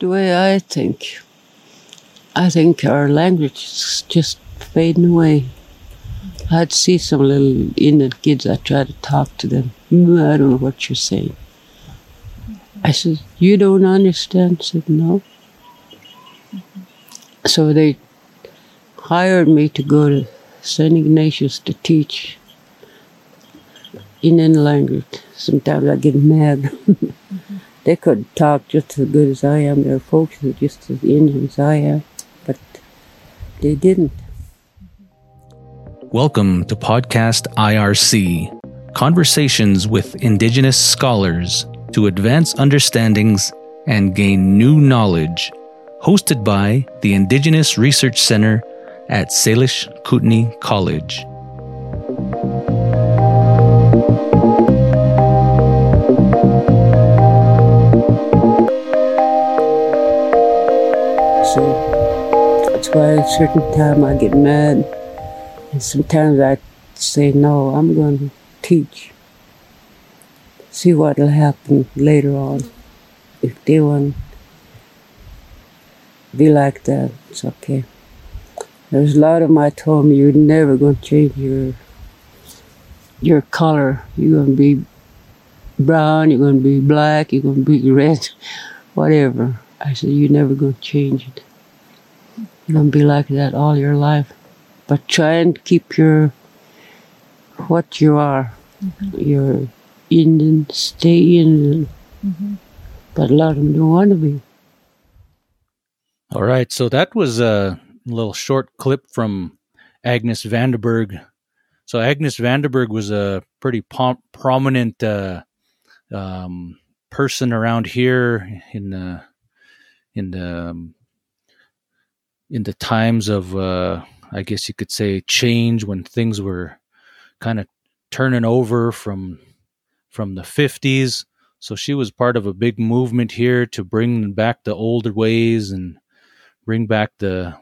The way I think, I think our language is just fading away. I'd see some little Indian kids, I try to talk to them. "Mm, I don't know what you're saying. I said, You don't understand? I said, No. So they hired me to go to St. Ignatius to teach Indian language. Sometimes I get mad. they could talk just as good as I am. Their folks just as Indian as I am, but they didn't. Welcome to Podcast IRC Conversations with Indigenous Scholars to advance understandings and gain new knowledge. Hosted by the Indigenous Research Center at Salish Kootenai College. Certain time I get mad. And sometimes I say, no, I'm going to teach. See what'll happen later on. If they want to be like that, it's okay. There's a lot of them I told me you're never going to change your your color. You're going to be brown, you're going to be black, you're going to be red, whatever. I said, you're never going to change it. You're going to be like that all your life. But try and keep your, what you are. You're Indian, stay Indian. But a lot of them don't want to be. All right, so that was a little short clip from Agnes Vanderburg. So Agnes Vanderburg was a pretty pom- prominent uh, um, person around here in the in the um, in the times of uh, I guess you could say change when things were kind of turning over from from the 50s so she was part of a big movement here to bring back the older ways and bring back the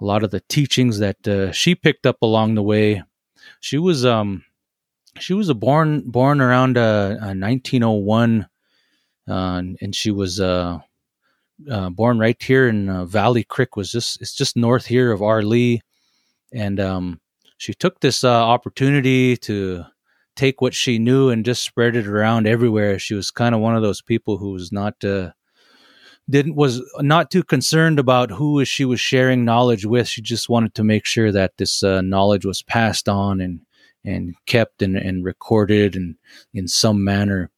a lot of the teachings that uh, she picked up along the way. She was um she was a born born around uh, uh 1901 uh, and she was uh, uh, born right here in uh, Valley Creek was just it's just north here of Arlee and um she took this uh, opportunity to take what she knew and just spread it around everywhere she was kind of one of those people who was not uh didn't was not too concerned about who she was sharing knowledge with. She just wanted to make sure that this uh, knowledge was passed on and and kept and, and recorded and in some manner.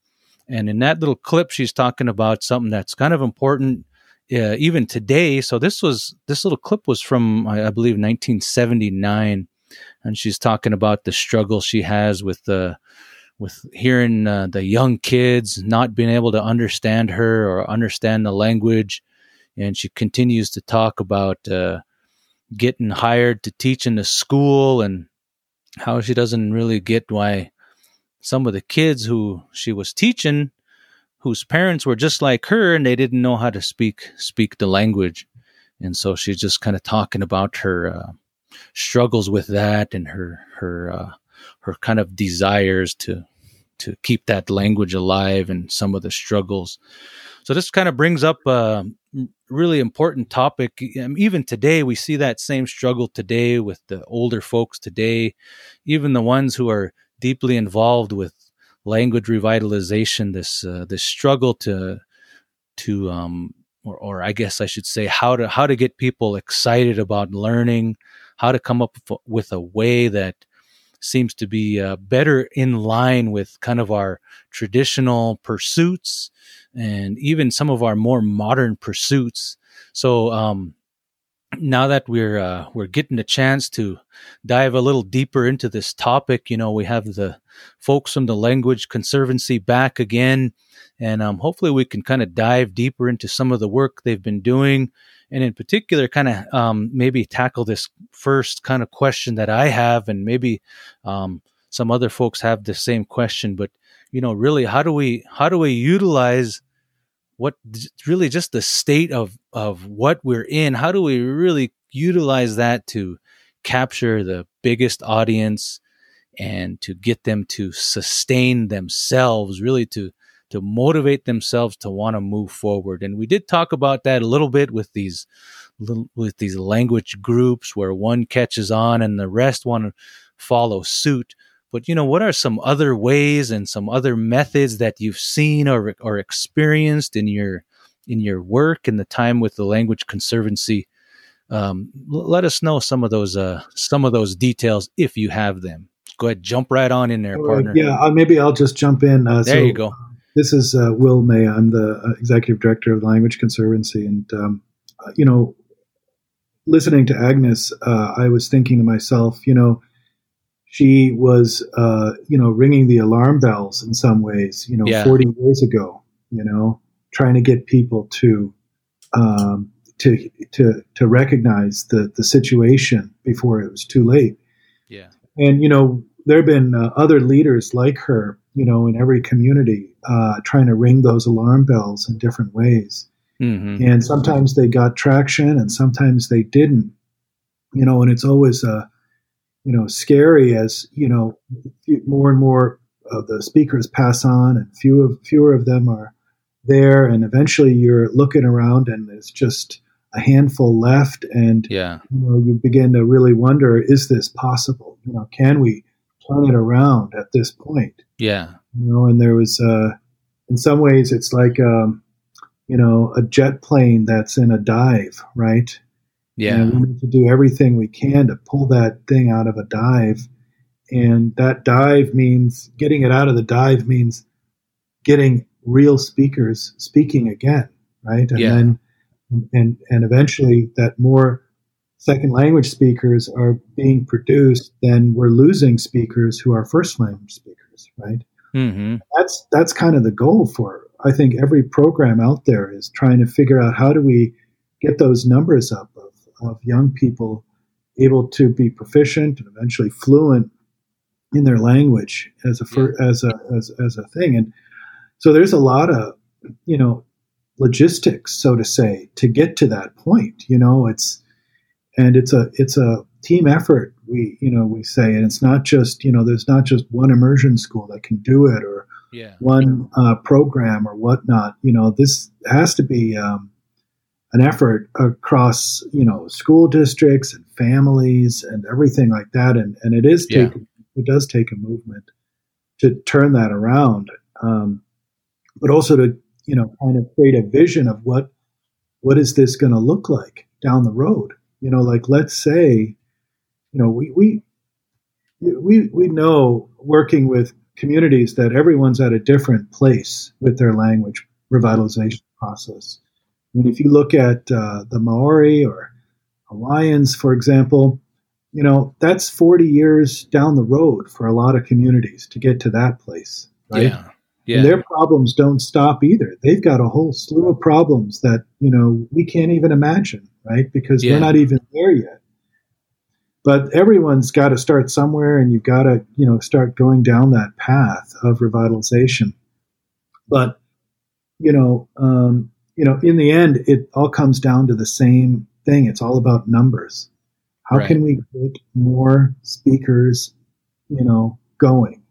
And in that little clip, she's talking about something that's kind of important uh, even today. So this was this little clip was from I, I believe 1979, and she's talking about the struggle she has with the with hearing uh, the young kids not being able to understand her or understand the language. And she continues to talk about uh, getting hired to teach in the school and how she doesn't really get why some of the kids who she was teaching, whose parents were just like her and they didn't know how to speak speak the language. And so she's just kind of talking about her uh, struggles with that and her her uh, her kind of desires to to keep that language alive and some of the struggles. So this kind of brings up a really important topic. Um, even today, we see that same struggle today with the older folks today, even the ones who are deeply involved with language revitalization. This uh, this struggle to to um, or, or I guess I should say how to how to get people excited about learning, how to come up with a way that seems to be uh, better in line with kind of our traditional pursuits and even some of our more modern pursuits. So um, now that we're uh, we're getting a chance to dive a little deeper into this topic, you know, we have the folks from the Language Conservancy back again, and um, hopefully we can kind of dive deeper into some of the work they've been doing. And in particular kind of um, maybe tackle this first kind of question that i have and maybe um, some other folks have the same question. But you know really how do we how do we utilize what really just the state of of what we're in how do we really utilize that to capture the biggest audience and to get them to sustain themselves really to to motivate themselves to want to move forward. And we did talk about that a little bit with these with these language groups where one catches on and the rest want to follow suit. But you know, what are some other ways and some other methods that you've seen or or experienced in your in your work and the time with the Language Conservancy? Um, l- let us know some of those uh, some of those details if you have them. Go ahead, jump right on in there, partner. Yeah, uh, maybe I'll just jump in. Uh, there so, you go. This is uh, Will May. I'm the uh, executive director of the Language Conservancy, and um, uh, you know, listening to Agnes, I was thinking to myself, you know, she was, you know, ringing the alarm bells in some ways. You know, yeah. 40 years ago. You know, trying to get people to um, to to to recognize the the situation before it was too late. Yeah, and you know there have been uh, other leaders like her, you know, in every community, uh, trying to ring those alarm bells in different ways. Mm-hmm. And sometimes they got traction, and sometimes they didn't. You know, and it's always uh, you know scary as you know more and more of the speakers pass on, and fewer fewer of them are there, and eventually you're looking around, and it's just a handful left, and yeah, you know, you begin to really wonder: Is this possible? You know, can we turn it around at this point? Yeah, you know, and there was, uh, in some ways, it's like, um, you know, a jet plane that's in a dive, right? Yeah, and we need to do everything we can to pull that thing out of a dive, and that dive means getting it out of the dive means getting real speakers speaking again, right? And yeah. then and and eventually that more second language speakers are being produced, then we're losing speakers who are first language speakers, right? Mm-hmm. That's that's kind of the goal for I think every program out there is trying to figure out how do we get those numbers up of, young people able to be proficient and eventually fluent in their language as a fir- as a as, as a thing and so there's a lot of you know logistics, so to say, to get to that point. You know, it's and it's a it's a team effort. We you know we say, and it's not just you know there's not just one immersion school that can do it or yeah. one uh, program or whatnot. You know, this has to be um, an effort across you know school districts and families and everything like that. And and it is take, yeah. it does take a movement to turn that around. Um, but also to you know kind of create a vision of what what is this going to look like down the road you know like let's say you know we we we we know working with communities that everyone's at a different place with their language revitalization process I mean, if you look at uh, the Maori or Hawaiians, for example, you know that's 40 years down the road for a lot of communities to get to that place, right? Yeah. Yeah. And their problems don't stop either. They've got a whole slew of problems that, you know, we can't even imagine, right? Because yeah. we're not even there yet. But everyone's got to start somewhere and you've got to, you know, start going down that path of revitalization. But, you know, um, you know, in the end, it all comes down to the same thing. It's all about numbers. How right. can we get more speakers, you know, going?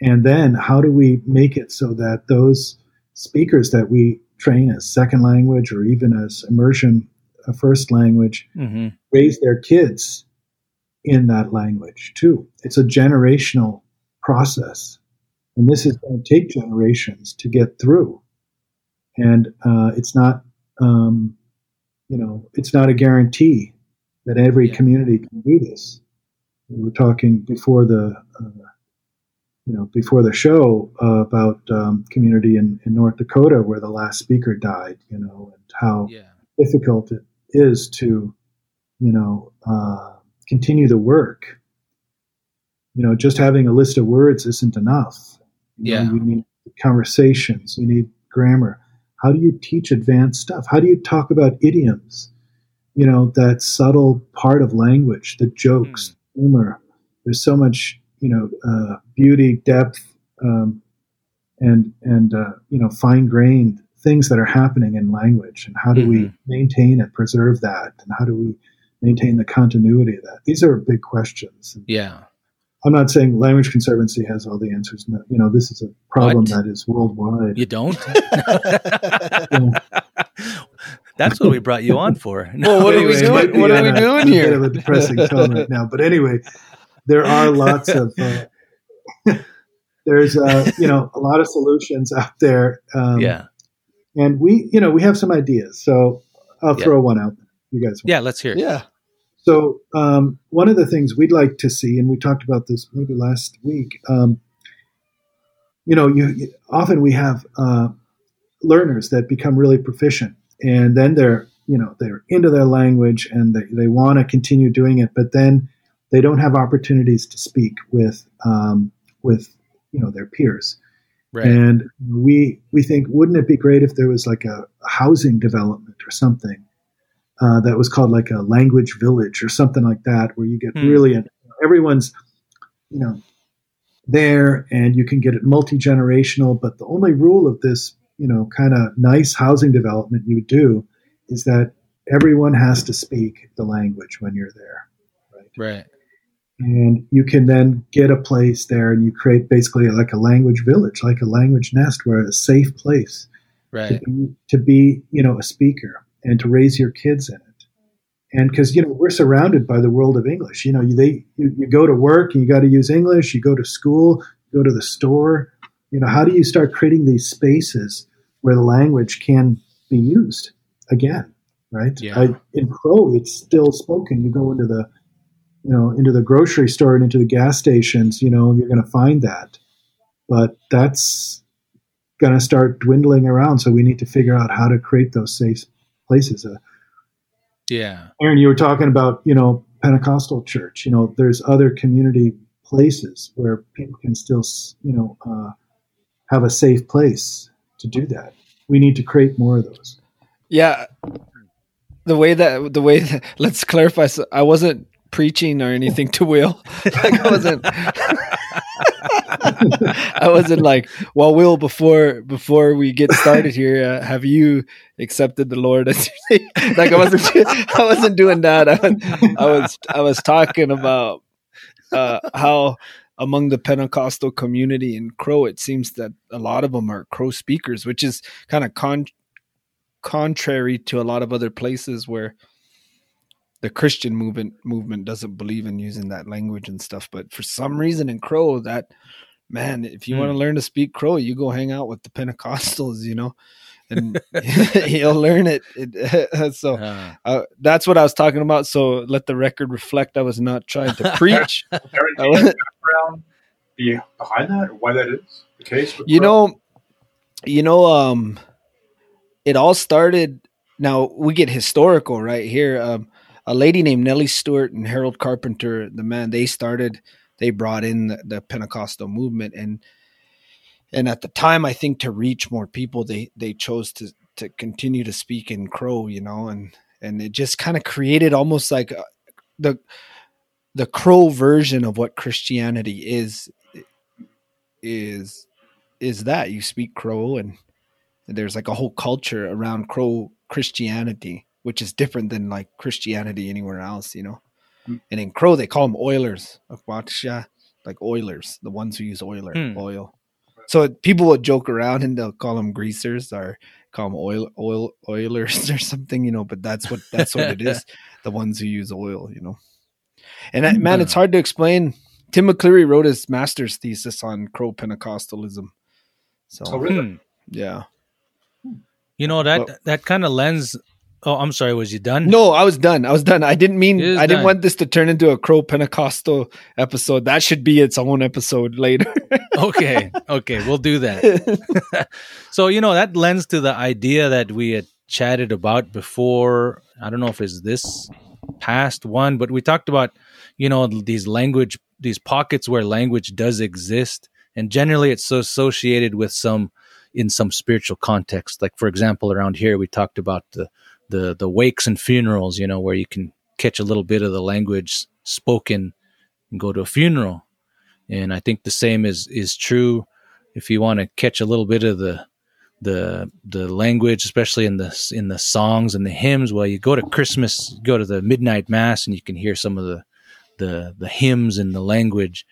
And then how do we make it so that those speakers that we train as second language or even as immersion a first language mm-hmm. raise their kids in that language too? It's a generational process. And this is going to take generations to get through. And uh, it's not, um, you know, it's not a guarantee that every yeah. community can do this. We were talking before the uh, you know, before the show uh, about um, community in, in North Dakota where the last speaker died, you know, and how yeah. difficult it is to, you know, uh, continue the work. You know, just having a list of words isn't enough. You yeah. Know, you need conversations, you need grammar. How do you teach advanced stuff? How do you talk about idioms? You know, that subtle part of language, the jokes, mm. humor. There's so much you know uh, beauty, depth, um, and and uh, you know fine grained things that are happening in language, and how do mm-hmm. we maintain and preserve that, and how do we maintain the continuity of that? These are big questions. Yeah. I'm not saying language conservancy has all the answers. No, you know, this is a problem what? that is worldwide. You don't? That's what we brought you on for. No, well, what anyways, are we doing? What are we doing here? Bit of a depressing tone right now, but anyway, there are lots of uh, there's uh, you know a lot of solutions out there. Um, yeah, and we you know we have some ideas. So I'll yeah. throw one out. You guys, want. yeah, let's hear. It. Yeah. So um, one of the things we'd like to see, and we talked about this maybe last week. Um, you know, you, you, often we have uh, learners that become really proficient, and then they're you know they're into their language and they, they want to continue doing it, but then they don't have opportunities to speak with um, with you know their peers. Right. And we we think wouldn't it be great if there was like a, a housing development or something uh, that was called like a language village or something like that, where you get hmm. really everyone's, you know, there and you can get it multi generational. But the only rule of this, you know, kind of nice housing development you do is that everyone has to speak the language when you're there, right? Right. And you can then get a place there, and you create basically like a language village, like a language nest, where a safe place right. to, be, to be, you know, a speaker and to raise your kids in it. And because you know we're surrounded by the world of English. You know, you, they you, you go to work and you got to use English. You go to school, go to the store. You know, how do you start creating these spaces where the language can be used again? Right? Yeah. I, in Crow, it's still spoken. You go into the you know into the grocery store and into the gas stations. You know, you're going to find that, but that's going to start dwindling around. So we need to figure out how to create those safe places. Uh, yeah. Aaron, you were talking about, you know, Pentecostal church. You know, there's other community places where people can still, you know, uh, have a safe place to do that. We need to create more of those. Yeah. The way that, the way that, let's clarify. So I wasn't preaching or anything to Will. like I wasn't. I wasn't like, well, Will, before before we get started here, uh, have you accepted the Lord as your like I wasn't I wasn't doing that. I was I was, I was talking about uh, how among the Pentecostal community in Crow, it seems that a lot of them are Crow speakers, which is kind of con- contrary to a lot of other places where the Christian movement movement doesn't believe in using that language and stuff. But for some reason in Crow, that man, if you mm. want to learn to speak Crow, you go hang out with the Pentecostals, you know, and you'll learn it. it so uh, uh, that's what I was talking about. So let the record reflect. I was not trying to preach. background behind that, or why that is the case? you Crow? know, you know, um, it all started. Now we get historical right here. Um, a lady named Nellie Stewart and Harold Carpenter, the man they started, they brought in the, the Pentecostal movement, and and at the time, I think to reach more people, they they chose to to continue to speak in Crow, you know, and and it just kind of created almost like uh, the the Crow version of what Christianity is is is that you speak Crow and there's like a whole culture around Crow Christianity which is different than like Christianity anywhere else, you know. Mm. And in Crow, they call them Oilers, like Oilers, the ones who use oiler mm. oil. So people will joke around and they'll call them greasers or call them oil oil oilers or something, you know. But that's what that's what it is. The ones who use oil, you know. And mm. man, it's hard to explain. Tim McCleary wrote his master's thesis on Crow Pentecostalism. So, oh, really? Hmm. yeah. You know that but, that kind of lends Oh, I'm sorry. Was you done? No, I was done. I was done. I didn't mean. I didn't want this to turn into a Crow Pentecostal episode. That should be its own episode later. okay, okay, we'll do that. so you know that lends to the idea that we had chatted about before. I don't know if it's this past one, but we talked about you know these language, these pockets where language does exist, and generally it's so associated with some in some spiritual context. Like for example, around here we talked about the the the wakes and funerals, you know, where you can catch a little bit of the language spoken and go to a funeral. And I think the same is is true if you want to catch a little bit of the the the language, especially in the in the songs and the hymns. Well, you go to Christmas, go to the midnight mass, and you can hear some of the the the hymns and the language.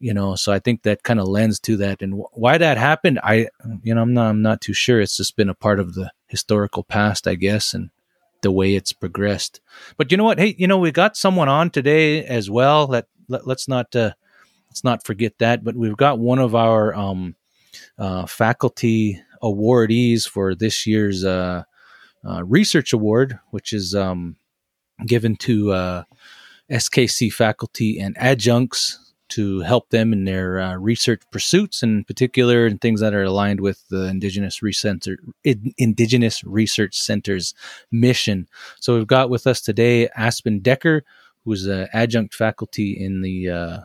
you know so i think that kind of lends to that and why that happened i you know i'm not i'm not too sure it's just been a part of the historical past i guess and the way it's progressed. But you know what? Hey you know we got someone on today as well. That let, us not uh, let's not forget that. But we've got one of our um, uh, faculty awardees for this year's uh, uh research award which is um, given to uh, skc faculty and adjuncts to help them in their uh, research pursuits, in particular, and things that are aligned with the Indigenous Research Indigenous Research Center's mission. So we've got with us today Aspen Decker, who's an adjunct faculty in the uh,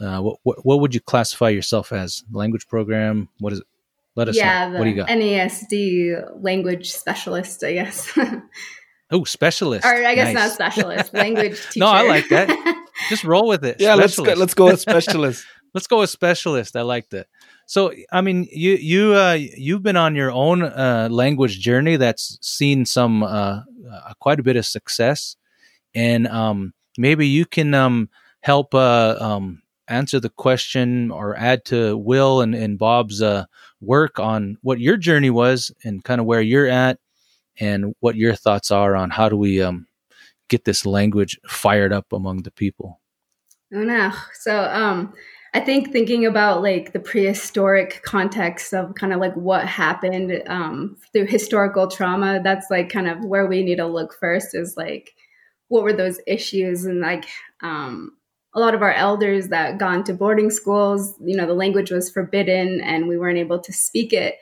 uh, what, what, what would you classify yourself as? Language program? What is it? Let us yeah, know. What do you got? NASD language specialist, I guess. oh, specialist. Or I guess nice. not specialist, language teacher. no, I like that. Just roll with it. Yeah, let's go, let's go with specialist. let's go with specialist. I like that. So, I mean, you you uh, you've been on your own uh, language journey that's seen some uh, uh, quite a bit of success, and um, maybe you can um, help uh, um, answer the question or add to Will and, and Bob's uh, work on what your journey was and kind of where you're at, and what your thoughts are on how do we um, get this language fired up among the people? Oh no. So um I think thinking about like the prehistoric context of kind of like what happened um, through historical trauma, that's like kind of where we need to look first is like what were those issues and like um, a lot of our elders that gone to boarding schools, you know, the language was forbidden and we weren't able to speak it.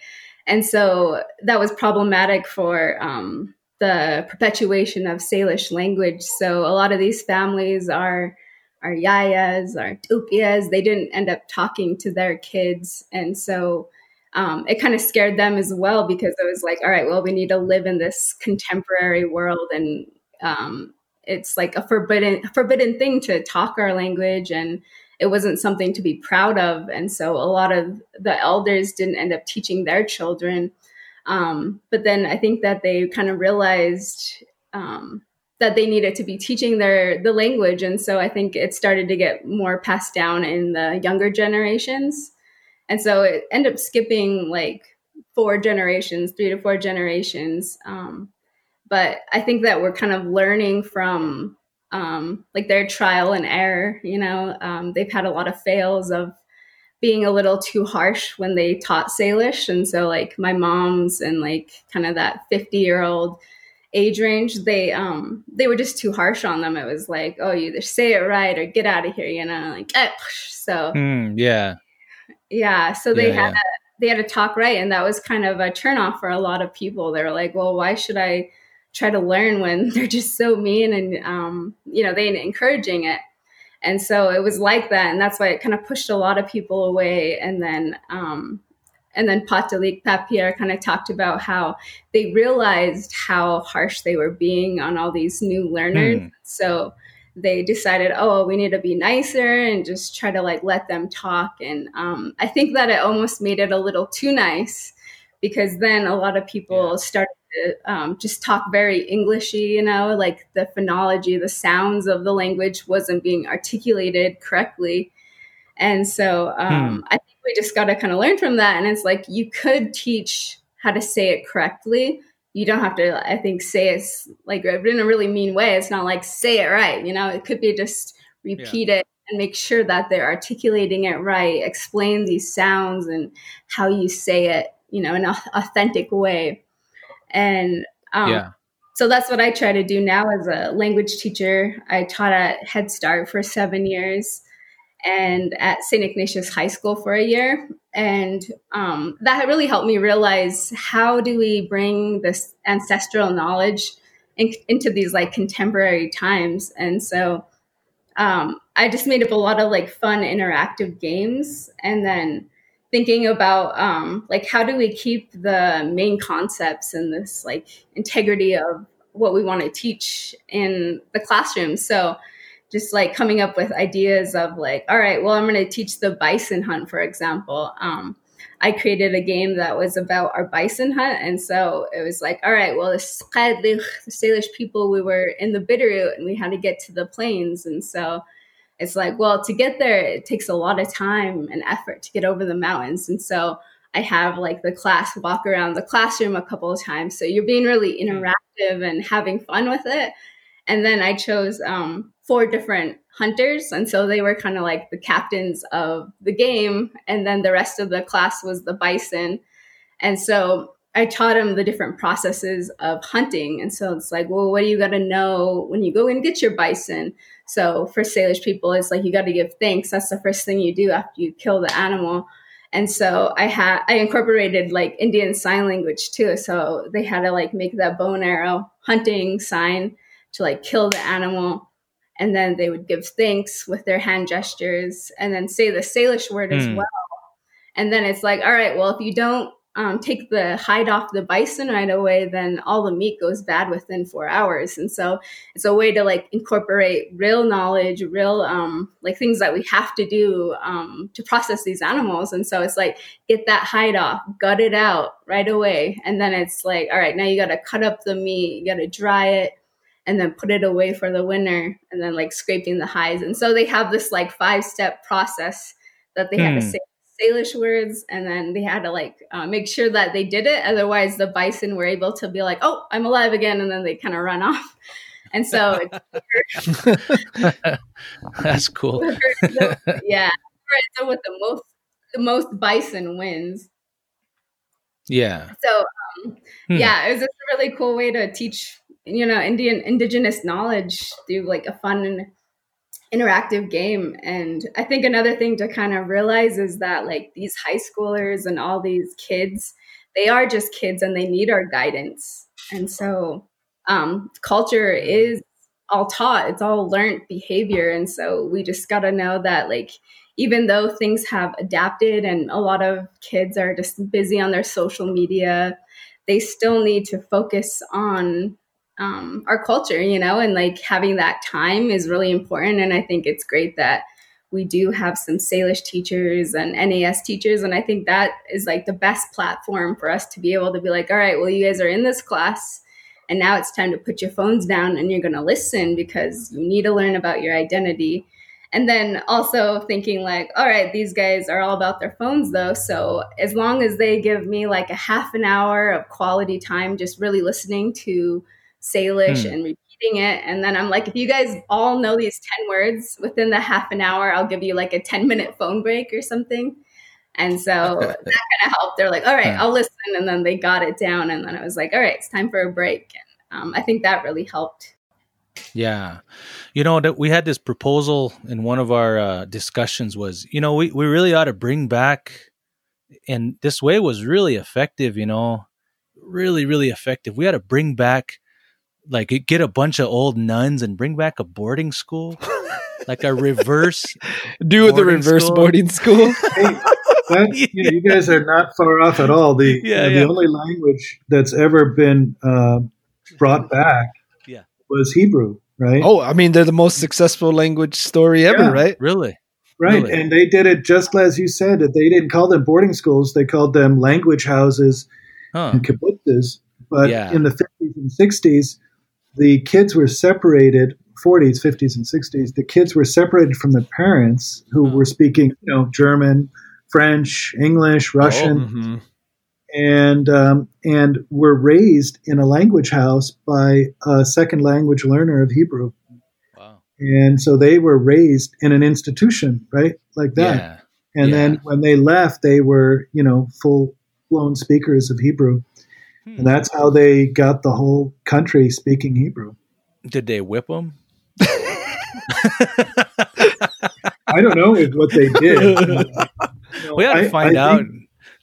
And so that was problematic for um, the perpetuation of Salish language. So a lot of these families are are yayas, are tupias. They didn't end up talking to their kids, and so um, it kind of scared them as well because it was like, all right, well, we need to live in this contemporary world, and um, it's like a forbidden forbidden thing to talk our language, and it wasn't something to be proud of. And so a lot of the elders didn't end up teaching their children um, but then I think that they kind of realized um, that they needed to be teaching their the language, and so I think it started to get more passed down in the younger generations, and so it ended up skipping like four generations, three to four generations. Um, but I think that we're kind of learning from um, like their trial and error. You know, um, they've had a lot of fails of being a little too harsh when they taught Salish. And so like my mom's and like kind of that 50 year old age range, they um they were just too harsh on them. It was like, oh, you either say it right or get out of here, you know, like eh. so mm, yeah. Yeah. So they yeah, had yeah. they had to talk right. And that was kind of a turnoff for a lot of people. They were like, well, why should I try to learn when they're just so mean and um, you know, they ain't encouraging it. And so it was like that. And that's why it kind of pushed a lot of people away. And then, um, and then Patalik Papier kind of talked about how they realized how harsh they were being on all these new learners. Mm. So they decided, oh, we need to be nicer and just try to like let them talk. And um, I think that it almost made it a little too nice because then a lot of people yeah. started um, just talk very Englishy, you know, like the phonology, the sounds of the language wasn't being articulated correctly. And so um, hmm. I think we just got to kind of learn from that. And it's like you could teach how to say it correctly. You don't have to, I think, say it like in a really mean way. It's not like say it right, you know, it could be just repeat yeah. it and make sure that they're articulating it right, explain these sounds and how you say it, you know, in an authentic way. And um, yeah. so that's what I try to do now as a language teacher. I taught at Head Start for seven years and at St. Ignatius High School for a year. And um, that really helped me realize how do we bring this ancestral knowledge in, into these like contemporary times. And so um, I just made up a lot of like fun interactive games. And then thinking about um, like how do we keep the main concepts and this like integrity of what we want to teach in the classroom? So just like coming up with ideas of like all right well i'm going to teach the bison hunt for example. Um, i created a game that was about our bison hunt and so it was like all right well the salish people we were in the bitterroot and we had to get to the plains and so it's like, well, to get there, it takes a lot of time and effort to get over the mountains. And so I have like the class walk around the classroom a couple of times. So you're being really hmm. interactive and having fun with it. And then I chose um, four different hunters. And so they were kind of like the captains of the game. And then the rest of the class was the bison. And so I taught them the different processes of hunting. And so it's like, well, what do you got to know when you go and get your bison? So for Salish people, it's like you got to give thanks. That's the first thing you do after you kill the animal. And so I had I incorporated like Indian sign language too. So they had to like make that bow and arrow hunting sign to like kill the animal. And then they would give thanks with their hand gestures and then say the Salish word mm. as hmm. well. And then it's like, all right, well, if you don't um, take the hide off the bison right away, then all the meat goes bad within four hours. And so it's a way to like incorporate real knowledge, real um, like things that we have to do um, to process these animals. And so it's like get that hide off, gut it out right away, and then it's like all right, now you got to cut up the meat, you got to dry it. And then put it away for the winter, and then like scraping the hides. And so they have this like five step process that they hmm. have to say Salish words, and then they had to like uh, make sure that they did it. Otherwise, the bison were able to be like, "Oh, I'm alive again," and then they kind of run off. And so, that's cool. yeah, so with the most the most bison wins. Yeah. So, um, hmm. yeah, it was just a really cool way to teach you know Indian indigenous knowledge through like a fun interactive game. And I think another thing to kind of realize is that like these high schoolers and all these kids, they are just kids and they need our guidance. And so um, culture is all taught, it's all learned behavior. And so we just got to know that like even though things have adapted and a lot of kids are just busy on their social media, they still need to focus on um, our culture, you know, and like having that time is really important. And I think it's great that we do have some Salish teachers and NAS teachers. And I think that is like the best platform for us to be able to be like, all right, well, you guys are in this class. And now it's time to put your phones down and you're going to listen because you need to learn about your identity. And then also thinking, like, all right, these guys are all about their phones though. So as long as they give me like a half an hour of quality time, just really listening to Salish hmm. and repeating it. And then I'm like, if you guys all know these 10 words within the half an hour, I'll give you like a 10 minute phone break or something. And so that kind of helped. They're like, all right, I'll listen. And then they got it down. And then I was like, all right, it's time for a break. And um, I think that really helped. Yeah. You know, that we had this proposal in one of our uh, discussions was, you know, we, we really ought to bring back, and this way was really effective, you know, really, really effective. We had to bring back like get a bunch of old nuns and bring back a boarding school, like a reverse. Do the reverse school. boarding school. hey, that, you, know, you, guys are not far off at all. The yeah, uh, yeah. the only language that's ever been uh, brought back yeah. was Hebrew, right? Oh, I mean, they're the most successful language story ever, yeah. right? Really. Right, really? and they did it just as you said. They didn't call them boarding schools; they called them language houses huh. and kibbutzes. But in the 50s and 60s, the kids were separated 40s 50s and 60s the kids were separated from the parents who were speaking you know german french english russian oh, mm-hmm. and um, and were raised in a language house by a second language learner of hebrew wow. and so they were raised in an institution right like that yeah. and yeah. then when they left they were you know full blown speakers of hebrew Hmm. And that's how they got the whole country speaking Hebrew. Did they whip them? I don't know what they did. you know, we had to find I out.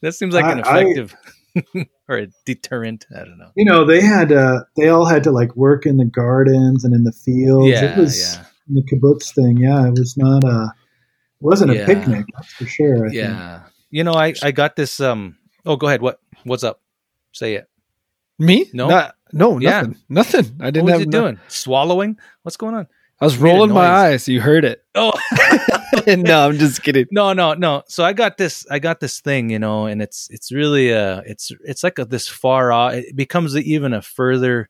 that seems like I, an effective or a deterrent. I don't know. You know, they had uh, they all had to like work in the gardens and in the fields. Yeah, it was yeah. the kibbutz thing. Yeah, it was not a it wasn't a picnic. That's for sure. Yeah, think. you know, I I got this. Um. Oh, go ahead. What What's up? Say it. Me? No, Not, no, nothing, yeah. nothing. I didn't. What was you doing? Swallowing? What's going on? I was rolling my eyes. You heard it. Oh, no, I'm just kidding. No, no, no. So I got this. I got this thing, you know, and it's it's really uh it's it's like a, this far off. It becomes even a further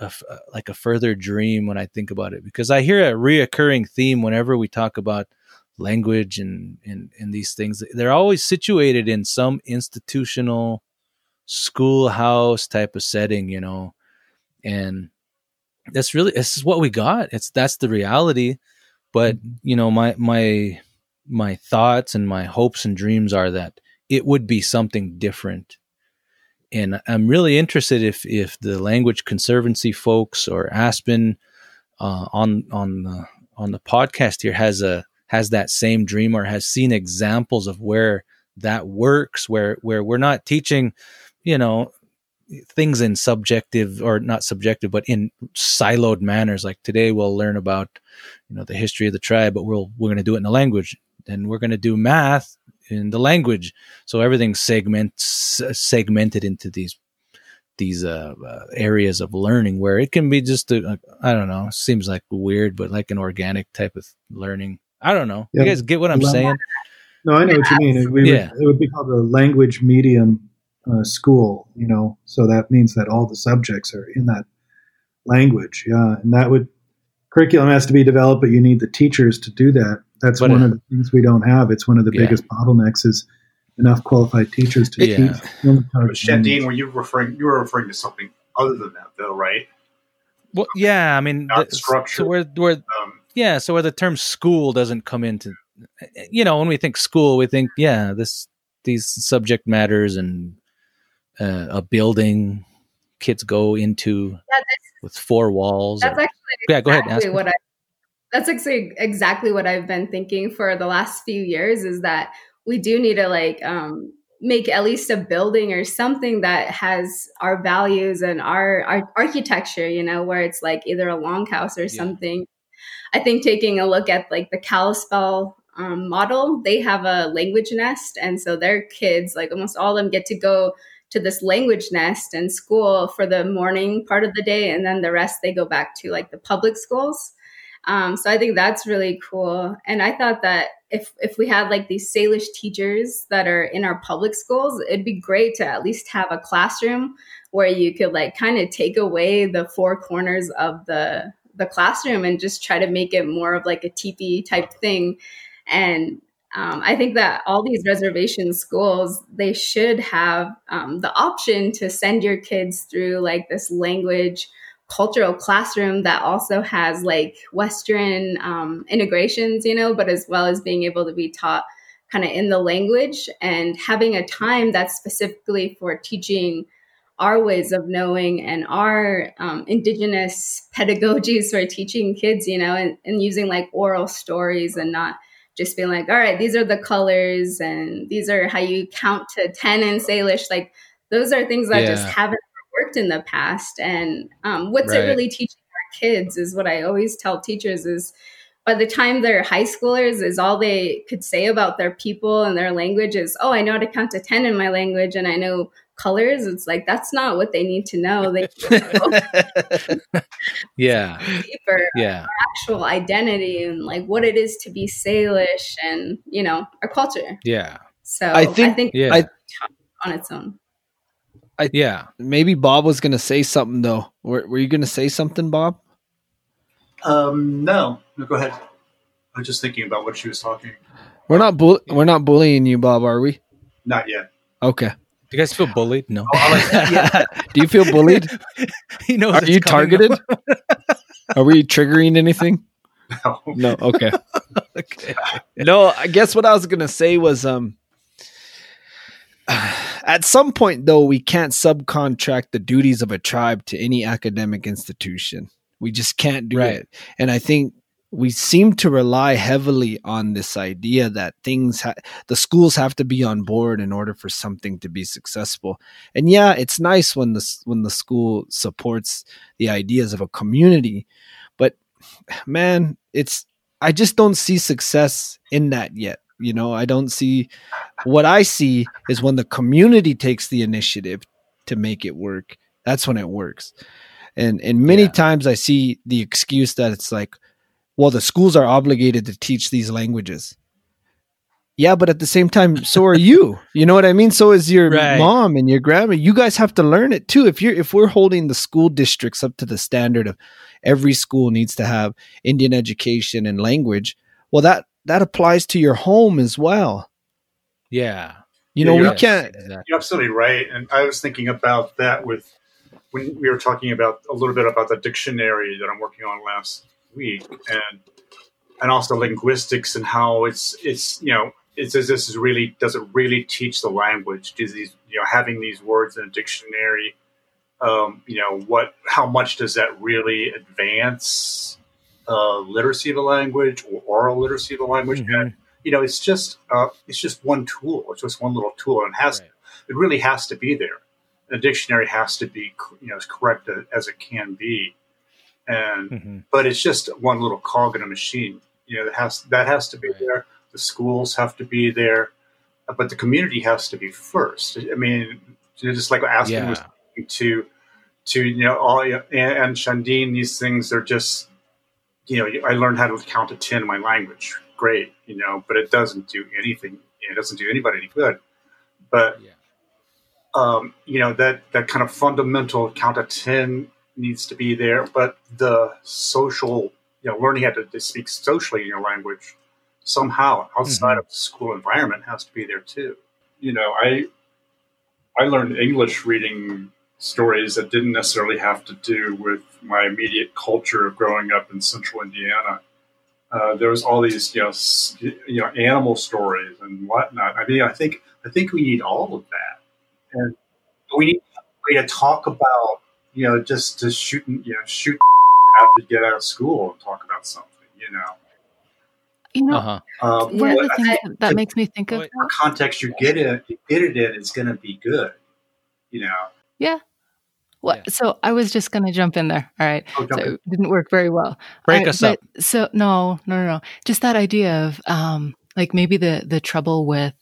a, like a further dream when I think about it because I hear a reoccurring theme whenever we talk about language and, and, and these things. They're always situated in some institutional schoolhouse type of setting, you know, and that's really, this is what we got. It's, that's the reality. But, mm-hmm. you know, my, my, my thoughts and my hopes and dreams are that it would be something different and I'm really interested if if the language conservancy folks or Aspen uh, on on the on the podcast here has a has that same dream or has seen examples of where that works, where where we're not teaching, you know, things in subjective or not subjective, but in siloed manners. Like today, we'll learn about you know the history of the tribe, but we'll we're going to do it in a language. and we're going to do math in the language. So everything's segments segmented into these these uh, uh, areas of learning where it can be just I don't know, seems like weird, but like an organic type of learning. I don't know. You guys get what I'm saying? No, I know what you mean. It, yeah. Would, it would be called a language medium uh, school, you know. So that means that all the subjects are in that language. Yeah, and that would curriculum has to be developed, but you need the teachers to do that. That's but, one of the things we don't have. It's one of the yeah. biggest bottlenecks is enough qualified teachers to yeah. teach. Shandine, were you referring you were referring to something other than that though, right? Well, yeah, I mean, not the, structure. So where, where, um, yeah, so where the term school doesn't come into, you know, when we think school, we think, yeah, this these subject matters and uh, a building kids go into yeah, with four walls. That's or, actually yeah. Go exactly ahead. What I that's actually exactly what I've been thinking for the last few years is that we do need to like um, make at least a building or something that has our values and our, our architecture, you know, where it's like either a longhouse or yeah. something. I think taking a look at like the Kalispell um, model, they have a language nest. And so their kids, like almost all of them, get to go to this language nest and school for the morning part of the day. And then the rest they go back to like the public schools. Um, so I think that's really cool. And I thought that if if we had like these Salish teachers that are in our public schools, it'd be great to at least have a classroom where you could like kind of take away the four corners of the the classroom and just try to make it more of like a teepee type thing. And um, I think that all these reservation schools they should have um, the option to send your kids through like this language cultural classroom that also has like Western um, integrations, you know, but as well as being able to be taught kind of in the language and having a time that's specifically for teaching our ways of knowing and our um, indigenous pedagogies for teaching kids, you know, and, and using like oral stories and not just being like, all right, these are the colors and these are how you count to 10 in Salish. Like, those are things that yeah. just haven't worked in the past. And um, what's right. it really teaching our kids is what I always tell teachers is by the time they're high schoolers is all they could say about their people and their language is, oh, I know how to count to 10 in my language and I know colors. It's like, that's not what they need to know. They know yeah. Deeper, yeah. actual identity and like what it is to be Salish and, you know, our culture. Yeah. So I think, I think yeah. I, on its own. I, yeah, maybe Bob was going to say something though. Were, were you going to say something, Bob? Um, no. No, go ahead. I was just thinking about what she was talking. We're not bu- we're not bullying you, Bob, are we? Not yet. Okay. Do you guys feel bullied? No. Oh, Do you feel bullied? he knows. Are you targeted? are we triggering anything? No. No. Okay. okay. No, I guess what I was gonna say was um at some point, though, we can't subcontract the duties of a tribe to any academic institution. We just can't do right. it. And I think we seem to rely heavily on this idea that things ha- the schools have to be on board in order for something to be successful and yeah it's nice when the when the school supports the ideas of a community but man it's i just don't see success in that yet you know, I don't see what I see is when the community takes the initiative to make it work. That's when it works. And and many yeah. times I see the excuse that it's like, well, the schools are obligated to teach these languages. Yeah, but at the same time, so are you. You know what I mean? So is your right. mom and your grandma. You guys have to learn it too. If you're if we're holding the school districts up to the standard of every school needs to have Indian education and language, well that that applies to your home as well. Yeah. You know, we can't exactly. You're absolutely right. And I was thinking about that with when we were talking about a little bit about the dictionary that I'm working on last week and and also linguistics and how it's it's you know it's as this is really does it really teach the language? Does these you know having these words in a dictionary, um, you know what? How much does that really advance uh, literacy of the language or oral literacy of the language? Mm-hmm. And you know, it's just uh, it's just one tool. It's just one little tool, and it has right. it really has to be there. The dictionary has to be you know as correct as it can be, and mm-hmm. but it's just one little cog in a machine. You know, that has that has to be right. there the schools have to be there, but the community has to be first. I mean, just like asking yeah. was to to you know all and, and Shandin, these things are just you know I learned how to count to ten in my language. Great, you know, but it doesn't do anything. It doesn't do anybody any good. But yeah. um, you know that that kind of fundamental count to ten needs to be there. But the social, you know, learning how to, to speak socially in your language somehow outside mm-hmm. of the school environment has to be there too. You know, I I learned English reading stories that didn't necessarily have to do with my immediate culture of growing up in central Indiana. Uh, there was all these, you know, you know, animal stories and whatnot. I mean, I think I think we need all of that, and we need we need to talk about, you know, just to shoot, you know, shoot after you get out of school and talk about something, you know. You know, uh-huh. um, one of the things that, that makes me think of what context you get it, you get it in is going to be good. You know. Yeah. What? Yeah. So I was just going to jump in there. All right. Oh, so it didn't work very well. Break us up. So no, no, no, no. Just that idea of um, like maybe the the trouble with,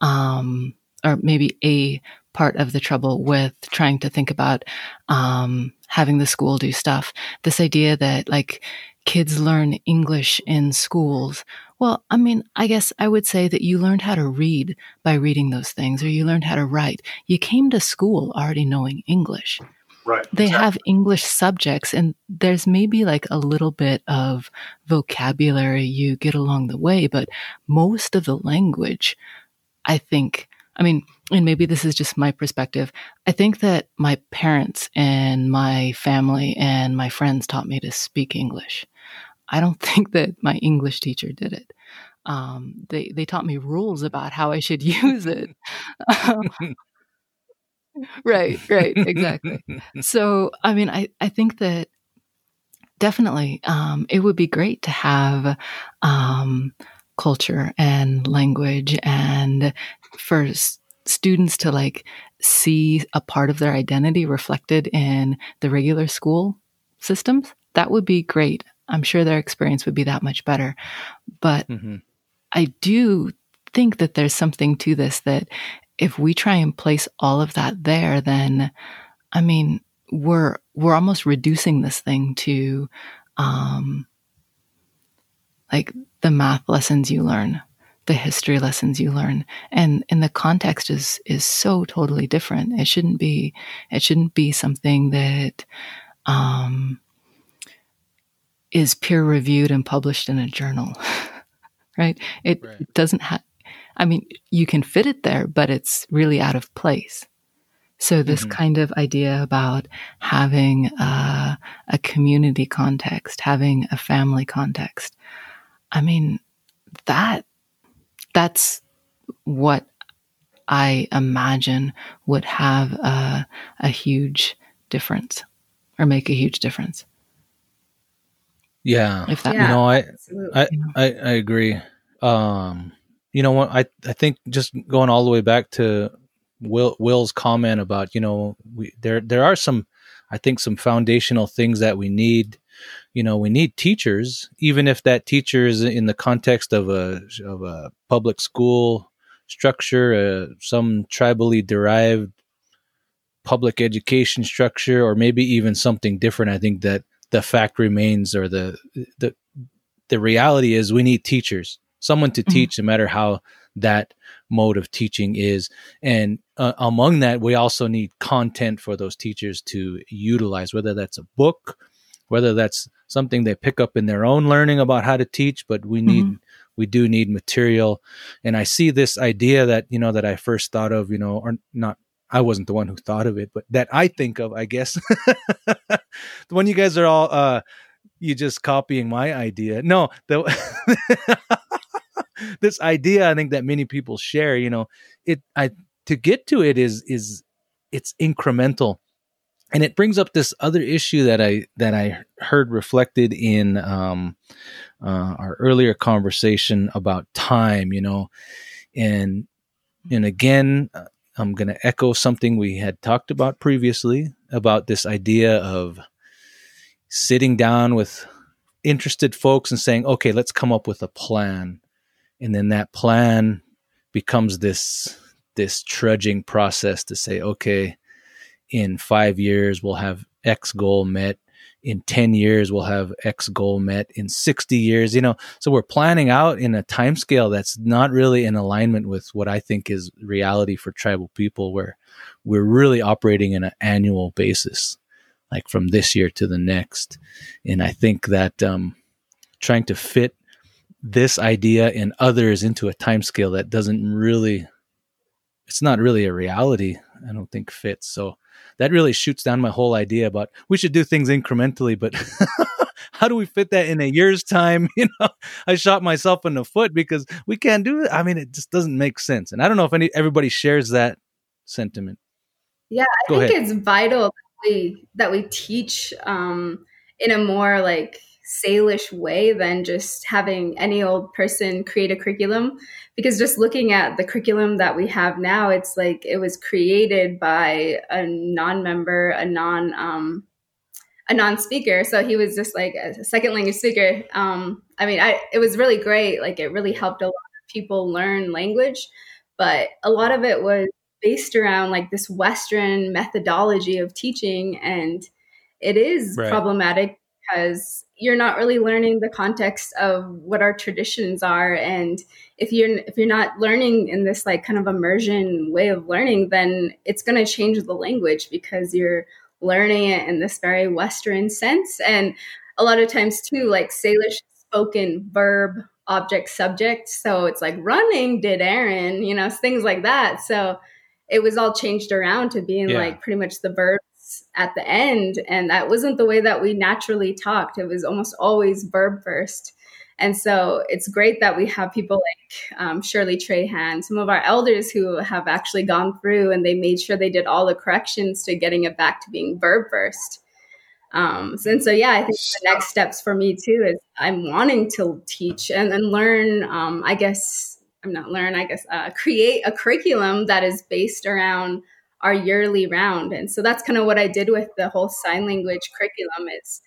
um, or maybe a part of the trouble with trying to think about um, having the school do stuff. This idea that like kids learn English in schools? Well, I mean, I guess I would say that you learned how to read by reading those things, or you learned how to write. You came to school already knowing English. Right. They exactly. have English subjects, and there's maybe like a little bit of vocabulary you get along the way, but most of the language, I think, I mean, and maybe this is just my perspective. I think that my parents and my family and my friends taught me to speak English. I don't think that my English teacher did it. Um, they they taught me rules about how I should use it. right, right, exactly. So, I mean, I I think that definitely um, it would be great to have um, culture and language and for students to like see a part of their identity reflected in the regular school systems that would be great. I'm sure their experience would be that much better. But mm-hmm. i do think that there's something to this that if we try and place all of that there then i mean we're we're almost reducing this thing to um like the math lessons you learn, the history lessons you learn, and and the context is is so totally different. It shouldn't be it shouldn't be something that um, is peer reviewed and published in a journal, right? It, right. doesn't have. I mean, you can fit it there, but it's really out of place. So this mm-hmm. kind of idea about having a, a community context, having a family context, I mean, that that's what I imagine would have a, a huge difference or make a huge difference. Yeah. If that, yeah, you know, I, I, I, I, agree. Um, you know what? I, I think just going all the way back to Will, Will's comment about, you know, we, there, there are some, I think some foundational things that we need you know, we need teachers, even if that teacher is in the context of a of a public school structure, uh, some tribally derived public education structure, or maybe even something different. I think that the fact remains, or the the the reality is, we need teachers, someone to mm-hmm. teach, no matter how that mode of teaching is. And uh, among that, we also need content for those teachers to utilize, whether that's a book, whether that's something they pick up in their own learning about how to teach, but we need, mm-hmm. we do need material. And I see this idea that, you know, that I first thought of, you know, or not I wasn't the one who thought of it, but that I think of, I guess. the one you guys are all uh you just copying my idea. No, the this idea I think that many people share, you know, it I to get to it is is it's incremental. And it brings up this other issue that I that I heard reflected in um, uh, our earlier conversation about time, you know, and and again, uh, I'm going to echo something we had talked about previously about this idea of sitting down with interested folks and saying, okay, let's come up with a plan. And then that plan becomes this this trudging process to say, okay, in five years we'll have X goal met. In 10 years we'll have X goal met. In 60 years, you know, so we're planning out in a time scale that's not really in alignment with what I think is reality for tribal people, where we're really operating in an annual basis like from this year to the next. And I think that um, trying to fit this idea and others into a time scale that doesn't really, it's not really a reality, I don't think fits. So that really shoots down my whole idea about we should do things incrementally, but how do we fit that in a year's time? You know, I shot myself in the foot because we can't do it. I mean, it just doesn't make sense. And I don't know if any everybody shares that sentiment. Yeah, I Go think ahead. it's vital we that we teach um, in a more like Salish way than just having any old person create a curriculum. Because just looking at the curriculum that we have now, it's like it was created by a non-member, a non um, a non-speaker. So he was just like a second language speaker. Um, I mean, I, it was really great. Like it really helped a lot of people learn language, but a lot of it was based around like this Western methodology of teaching. And it is right. problematic because you're not really learning the context of what our traditions are. And if you're if you're not learning in this like kind of immersion way of learning, then it's gonna change the language because you're learning it in this very Western sense. And a lot of times too, like Salish spoken verb object subject. So it's like running did Aaron, you know, things like that. So it was all changed around to being yeah. like pretty much the verbs at the end. And that wasn't the way that we naturally talked. It was almost always verb first. And so it's great that we have people like um, Shirley Trahan, some of our elders who have actually gone through and they made sure they did all the corrections to getting it back to being verb first. Um, and so, yeah, I think the next steps for me too is I'm wanting to teach and, and learn, um, I guess, I'm not learn, I guess, uh, create a curriculum that is based around our yearly round. And so that's kind of what I did with the whole sign language curriculum is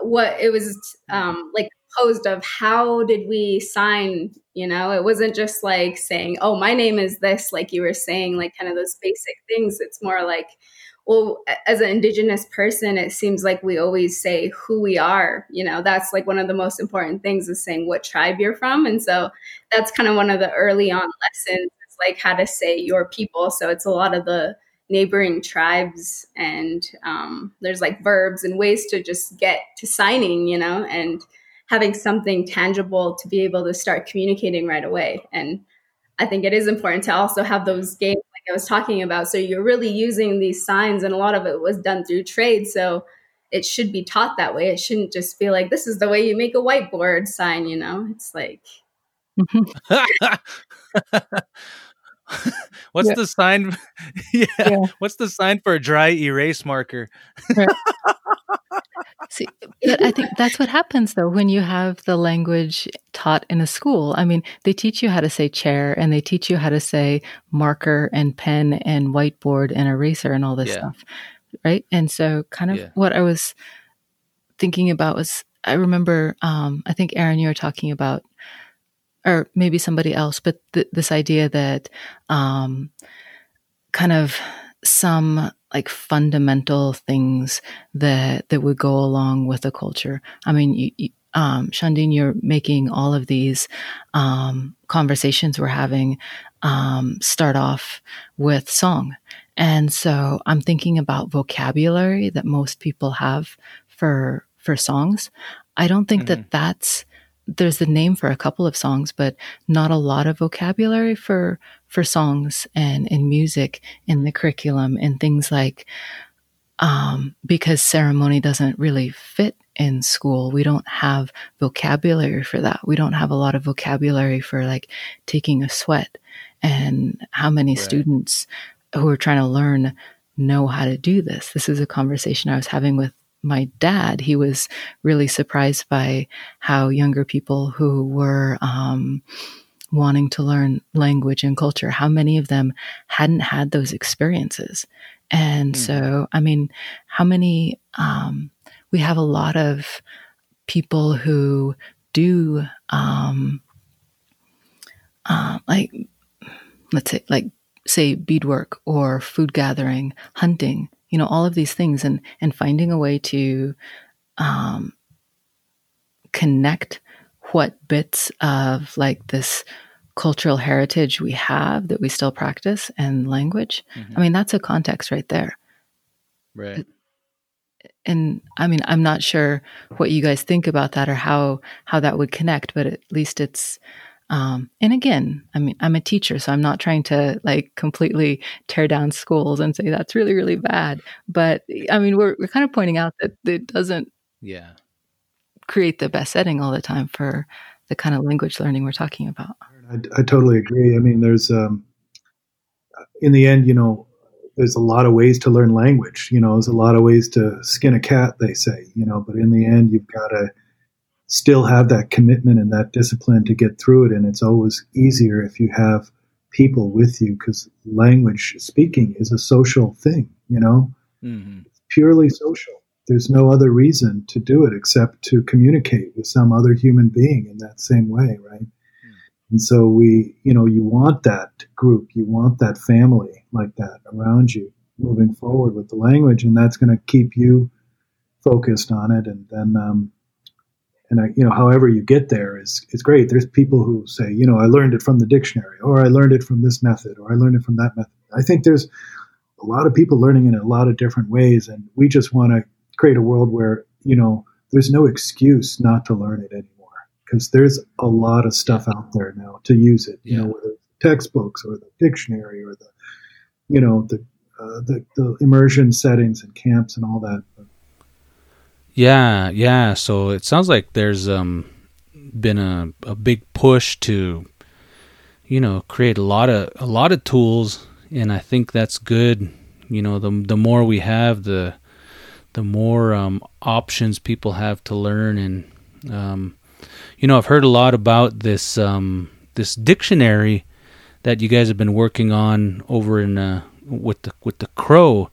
what it was um, like posed of how did we sign, you know, it wasn't just like saying, oh, my name is this, like you were saying, like kind of those basic things. It's more like, well as an indigenous person it seems like we always say who we are you know that's like one of the most important things is saying what tribe you're from and so that's kind of one of the early on lessons like how to say your people so it's a lot of the neighboring tribes and um, there's like verbs and ways to just get to signing you know and having something tangible to be able to start communicating right away and i think it is important to also have those games like I was talking about. So you're really using these signs, and a lot of it was done through trade. So it should be taught that way. It shouldn't just be like this is the way you make a whiteboard sign, you know? It's like. What's yeah. the sign? yeah. yeah. What's the sign for a dry erase marker? See, but I think that's what happens though when you have the language taught in a school. I mean, they teach you how to say chair and they teach you how to say marker and pen and whiteboard and eraser and all this yeah. stuff. Right. And so, kind of what I was thinking about was I remember, um, I think, Aaron, you were talking about, or maybe somebody else, but th- this idea that um, kind of some like fundamental things that that would go along with a culture. I mean, you, you, um, Shandin, you're making all of these um, conversations we're having um, start off with song. And so I'm thinking about vocabulary that most people have for for songs. I don't think mm-hmm. that that's there's the name for a couple of songs, but not a lot of vocabulary for for songs and in music in the curriculum and things like um, because ceremony doesn't really fit in school. We don't have vocabulary for that. We don't have a lot of vocabulary for like taking a sweat and how many right. students who are trying to learn know how to do this. This is a conversation I was having with my dad. He was really surprised by how younger people who were um, wanting to learn language and culture, how many of them hadn't had those experiences. And mm. so, I mean, how many, um, we have a lot of people who do, um, uh, like, let's say, like, say beadwork or food gathering, hunting, you know, all of these things and, and finding a way to, um, connect what bits of like this cultural heritage we have that we still practice and language. Mm-hmm. I mean, that's a context right there. Right. And I mean, I'm not sure what you guys think about that or how how that would connect, but at least it's um, and again, I mean, I'm a teacher, so I'm not trying to like completely tear down schools and say that's really, really bad. But I mean, we're we're kind of pointing out that it doesn't, yeah, create the best setting all the time for the kind of language learning we're talking about. I, I totally agree. I mean, there's um, in the end, you know, there's a lot of ways to learn language. You know, there's a lot of ways to skin a cat, they say. You know, but in the end, you've got to still have that commitment and that discipline to get through it. And it's always easier if you have people with you because language speaking is a social thing. You know, mm-hmm. purely social. There's no other reason to do it except to communicate with some other human being in that same way, right? And so we, you know, you want that group, you want that family like that around you moving forward with the language, and that's going to keep you focused on it. And then, um, and I, you know, however you get there is is great. There's people who say, you know, I learned it from the dictionary, or I learned it from this method, or I learned it from that method. I think there's a lot of people learning in a lot of different ways, and we just want to create a world where you know there's no excuse not to learn it anymore because there's a lot of stuff out there now to use it. You know, whether it's textbooks or the dictionary or the, you know, the uh, the, the immersion settings and camps and all that. Yeah, yeah. So it sounds like there's um, been a, a big push to, you know, create a lot of a lot of tools, and I think that's good. You know, the the more we have, the the more um, options people have to learn, and um, you know, I've heard a lot about this um, this dictionary that you guys have been working on over in uh, with the with the crow,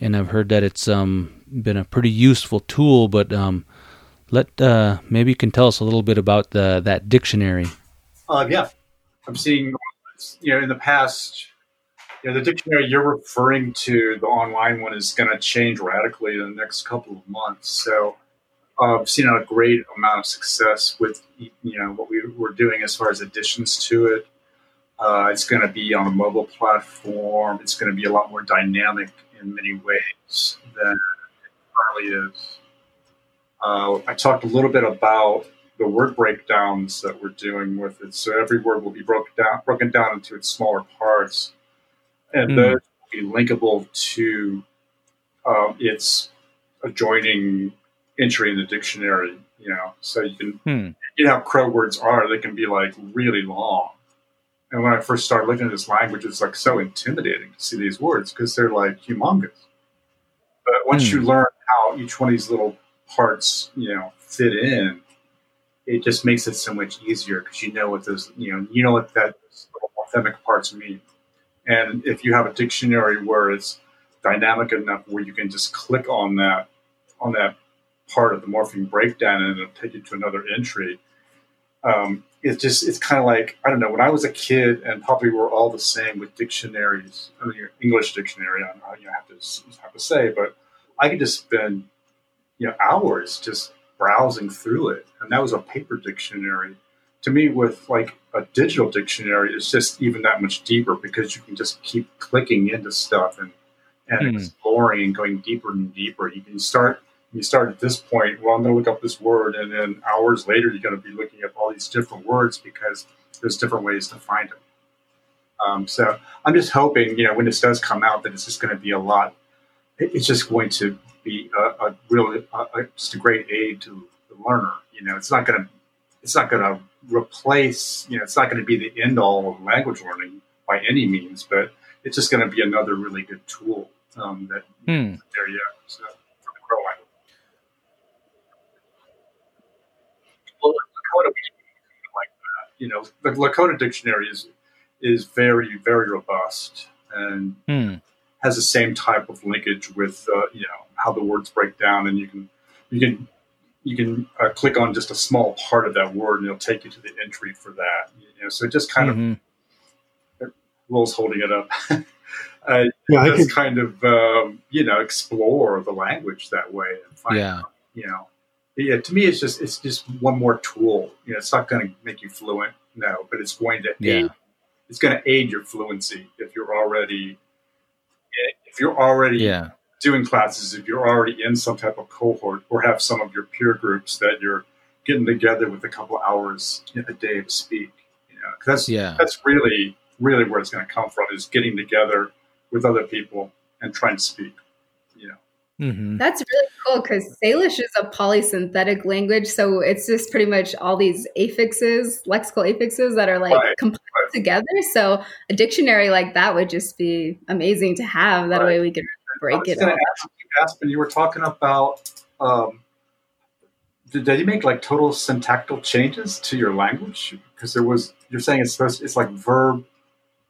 and I've heard that it's um, been a pretty useful tool. But um, let uh, maybe you can tell us a little bit about the that dictionary. Uh, yeah, I'm seeing you know in the past. You know, the dictionary you're referring to, the online one, is going to change radically in the next couple of months. So, uh, seen a great amount of success with you know what we were doing as far as additions to it. Uh, it's going to be on a mobile platform. It's going to be a lot more dynamic in many ways than currently is. Uh, I talked a little bit about the word breakdowns that we're doing with it. So every word will be broken down, broken down into its smaller parts, and mm. those will be linkable to um, its adjoining entry in the dictionary, you know, so you can, hmm. you know how crow words are, they can be like really long. And when I first started looking at this language, it's like so intimidating to see these words because they're like humongous. Once hmm. you learn how each one of these little parts, you know, fit in, it just makes it so much easier because you know what those, you know, you know what that morphemic parts mean. And if you have a dictionary where it's dynamic enough where you can just click on that on that part of the morphing breakdown and it'll take you to another entry. Um, it's just it's kind of like I don't know when I was a kid and probably we're all the same with dictionaries. I mean, English dictionary. I don't know, you have to have to say, but I could just spend you know hours just browsing through it, and that was a paper dictionary. To me, with like a digital dictionary, it's just even that much deeper because you can just keep clicking into stuff and and hmm. exploring and going deeper and deeper. You can start you start at this point. Well, I'm going to look up this word, and then hours later, you're going to be looking up all these different words because there's different ways to find them. Um, so I'm just hoping, you know, when this does come out, that it's just going to be a lot. It's just going to be a, a really a, a, just a great aid to the learner. You know, it's not going to it's not going to replace. You know, it's not going to be the end all of language learning by any means, but it's just going to be another really good tool um, that hmm. there you go. So, for the crow language. Well, Lakota, like that. You know, the Lakota dictionary is is very very robust and hmm. Has the same type of linkage with uh, you know how the words break down, and you can you can you can uh, click on just a small part of that word, and it'll take you to the entry for that. You know, so it just kind mm-hmm. of Will's holding it up. uh, yeah, just can... kind of um, you know explore the language that way and find yeah. Out, you know yeah to me it's just it's just one more tool you know it's not going to make you fluent no but it's going to yeah. aid it's going to aid your fluency if you're already if you're already yeah. doing classes if you're already in some type of cohort or have some of your peer groups that you're getting together with a couple hours a day to speak you know that's yeah. that's really really where it's going to come from is getting together with other people and trying to speak Mm-hmm. That's really cool because Salish is a polysynthetic language. So it's just pretty much all these affixes, lexical affixes that are like right. compiled right. together. So a dictionary like that would just be amazing to have. That right. way we could break it. Ask, Aspen, you were talking about, um, did, did you make like total syntactical changes to your language? Because there was, you're saying it's supposed, it's like verb,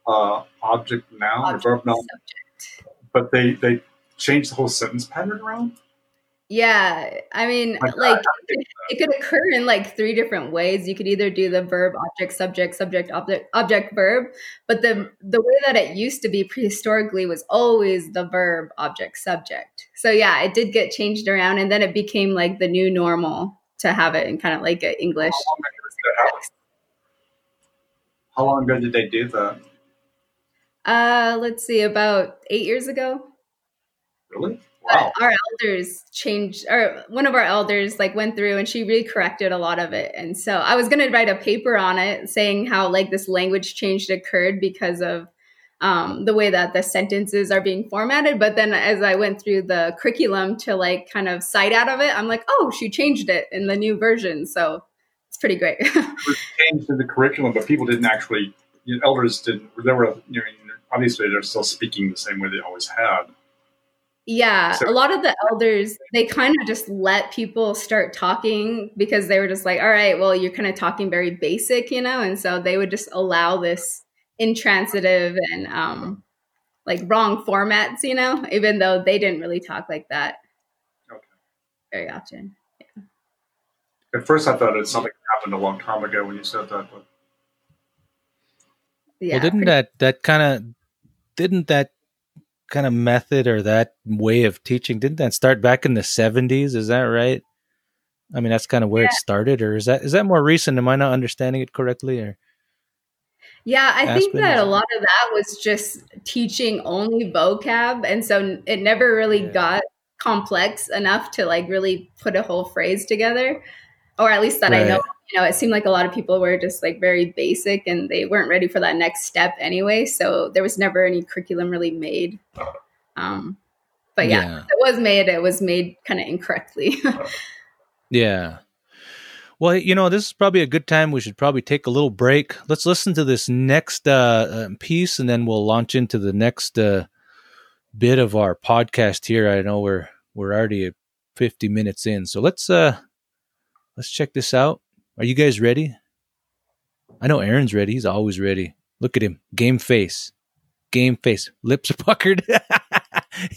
uh, object, noun, object, or verb, noun. Subject. But they, they change the whole sentence pattern around? Yeah, I mean, like, like it, it, could occur in like three different ways. You could either do the verb, object, subject, subject, object, object, verb. But the the way that it used to be prehistorically was always the verb, object, subject. So yeah, it did get changed around, and then it became like the new normal to have it in kind of like English. How long, How long ago did they do that? Uh, let's see, about eight years ago. Really? Wow. our elders changed or one of our elders like went through and she really corrected a lot of it. And so i was going to write a paper on it saying how like this language change occurred because of um, the way that the sentences are being formatted. But then as i went through the curriculum to like kind of cite out of it i'm like oh she changed it in the new version. So it's pretty great. Changed in the curriculum but people didn't actually you know, elders didn't they were you know obviously they're still speaking the same way they always had yeah, so, a lot of the elders, they kind of just let people start talking because they were just like, all right, well, you're kind of talking very basic, you know? And so they would just allow this intransitive and um, like wrong formats, you know, even though they didn't really talk like that okay. very often. Yeah. At first, I thought it's something happened a long time ago when you said that, but. Yeah, well, didn't pretty- that that kind of didn't that kind of method or that way of teaching didn't that start back in the 70s is that right i mean that's kind of where yeah. it started or is that is that more recent am i not understanding it correctly or yeah i Aspen, think that a lot of that was just teaching only vocab and so it never really yeah. got complex enough to like really put a whole phrase together or at least that right. i know you know, it seemed like a lot of people were just like very basic and they weren't ready for that next step anyway. So there was never any curriculum really made. Um, but yeah, yeah. it was made. It was made kind of incorrectly. yeah. Well, you know, this is probably a good time. We should probably take a little break. Let's listen to this next uh, uh piece, and then we'll launch into the next uh, bit of our podcast here. I know we're we're already 50 minutes in, so let's uh let's check this out. Are you guys ready? I know Aaron's ready. He's always ready. Look at him. Game face. Game face. Lips are puckered.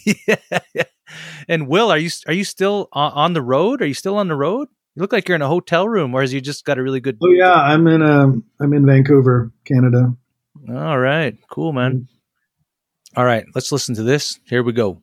yeah. And Will, are you are you still on the road? Are you still on the road? You look like you're in a hotel room, or has you just got a really good? Oh yeah, I'm in um I'm in Vancouver, Canada. All right, cool, man. All right, let's listen to this. Here we go.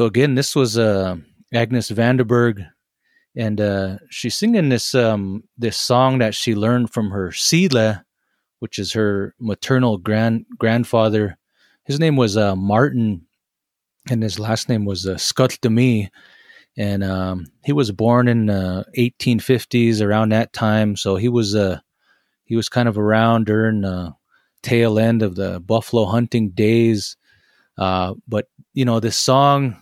So again, this was uh, Agnes Vanderburg, and uh, she's singing this um, this song that she learned from her Sila, which is her maternal grand grandfather. His name was uh, Martin, and his last name was uh, Scuttamy, and um, he was born in uh, 1850s around that time. So he was uh, he was kind of around during the tail end of the buffalo hunting days. Uh, but you know, this song,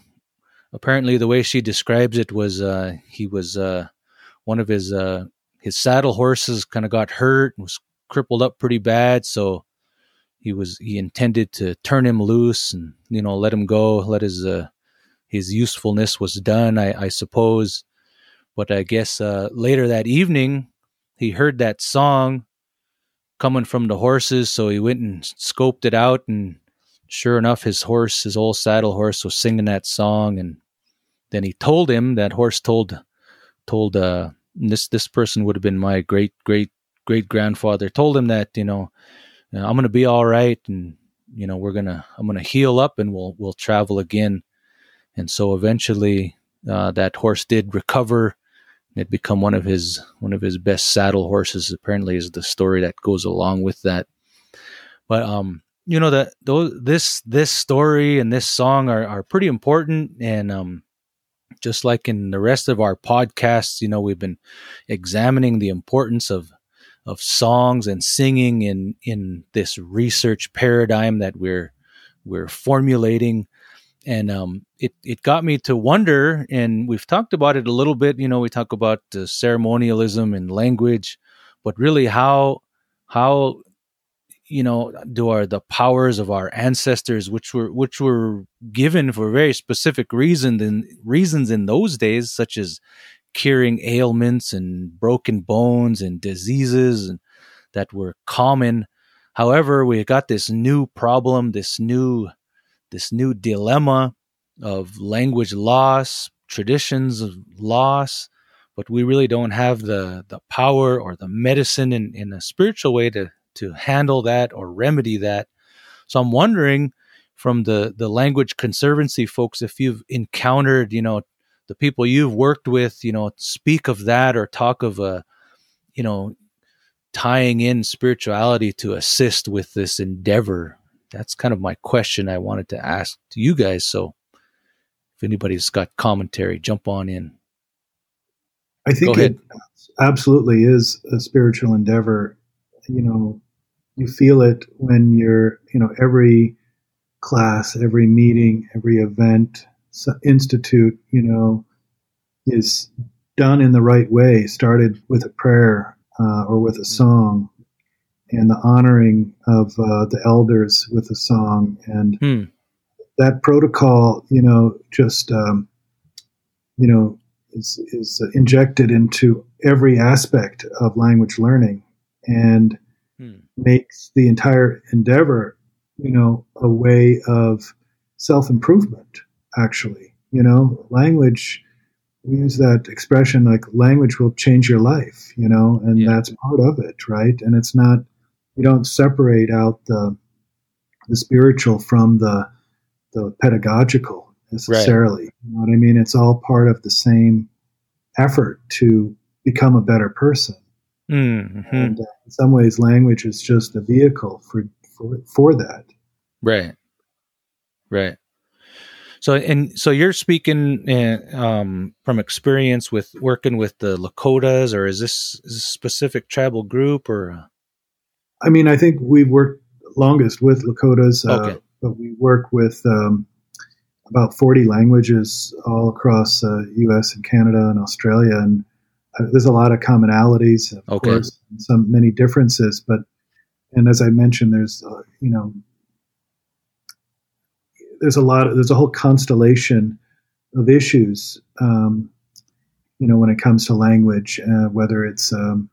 apparently, the way she describes it was uh, he was uh, one of his uh, his saddle horses kind of got hurt and was crippled up pretty bad, so he was he intended to turn him loose and you know let him go, let his uh, his usefulness was done, I, I suppose. But I guess uh, later that evening, he heard that song coming from the horses, so he went and scoped it out, and sure enough, his horse, his old saddle horse, was singing that song, and then he told him that horse told told uh, this this person would have been my great great great grandfather told him that you know I'm to be all right and you know we're gonna I'm gonna heal up and we'll we'll travel again. And so eventually uh, that horse did recover. It become one of his one of his best saddle horses apparently is the story that goes along with that. But um you know that those this this story and this song are, are pretty important and um just like in the rest of our podcasts you know we've been examining the importance of of songs and singing in in this research paradigm that we're we're formulating. And um, it it got me to wonder and we've talked about it a little bit you know we talk about uh, ceremonialism and language but really how how you know do our the powers of our ancestors which were which were given for very specific reasons and reasons in those days such as curing ailments and broken bones and diseases and, that were common. However, we got this new problem, this new this new dilemma of language loss, traditions of loss, but we really don't have the the power or the medicine in, in a spiritual way to to handle that or remedy that. So I'm wondering from the the language conservancy folks if you've encountered, you know, the people you've worked with, you know, speak of that or talk of a, you know, tying in spirituality to assist with this endeavor? That's kind of my question I wanted to ask to you guys. So if anybody's got commentary, jump on in. I think it absolutely is a spiritual endeavor. You know, you feel it when you're, you know, every class, every meeting, every event, institute, you know, is done in the right way, started with a prayer uh, or with a song, and the honoring of uh, the elders with a song, and hmm. that protocol, you know, just um, you know, is is injected into every aspect of language learning, and. Makes the entire endeavor, you know, a way of self improvement actually. You know, language, we use that expression like language will change your life, you know, and yeah. that's part of it, right? And it's not, you don't separate out the, the spiritual from the, the pedagogical necessarily. Right. You know what I mean? It's all part of the same effort to become a better person. Mm-hmm. And uh, in some ways, language is just a vehicle for, for, for that. Right. Right. So and so you're speaking uh, um, from experience with working with the Lakotas, or is this, is this a specific tribal group? Or uh? I mean, I think we've worked longest with Lakotas, uh, okay. but we work with um, about 40 languages all across uh, U.S. and Canada and Australia, and there's a lot of commonalities, of okay. course, some many differences. But and as I mentioned, there's uh, you know there's a lot of, there's a whole constellation of issues um, you know when it comes to language uh, whether it's um,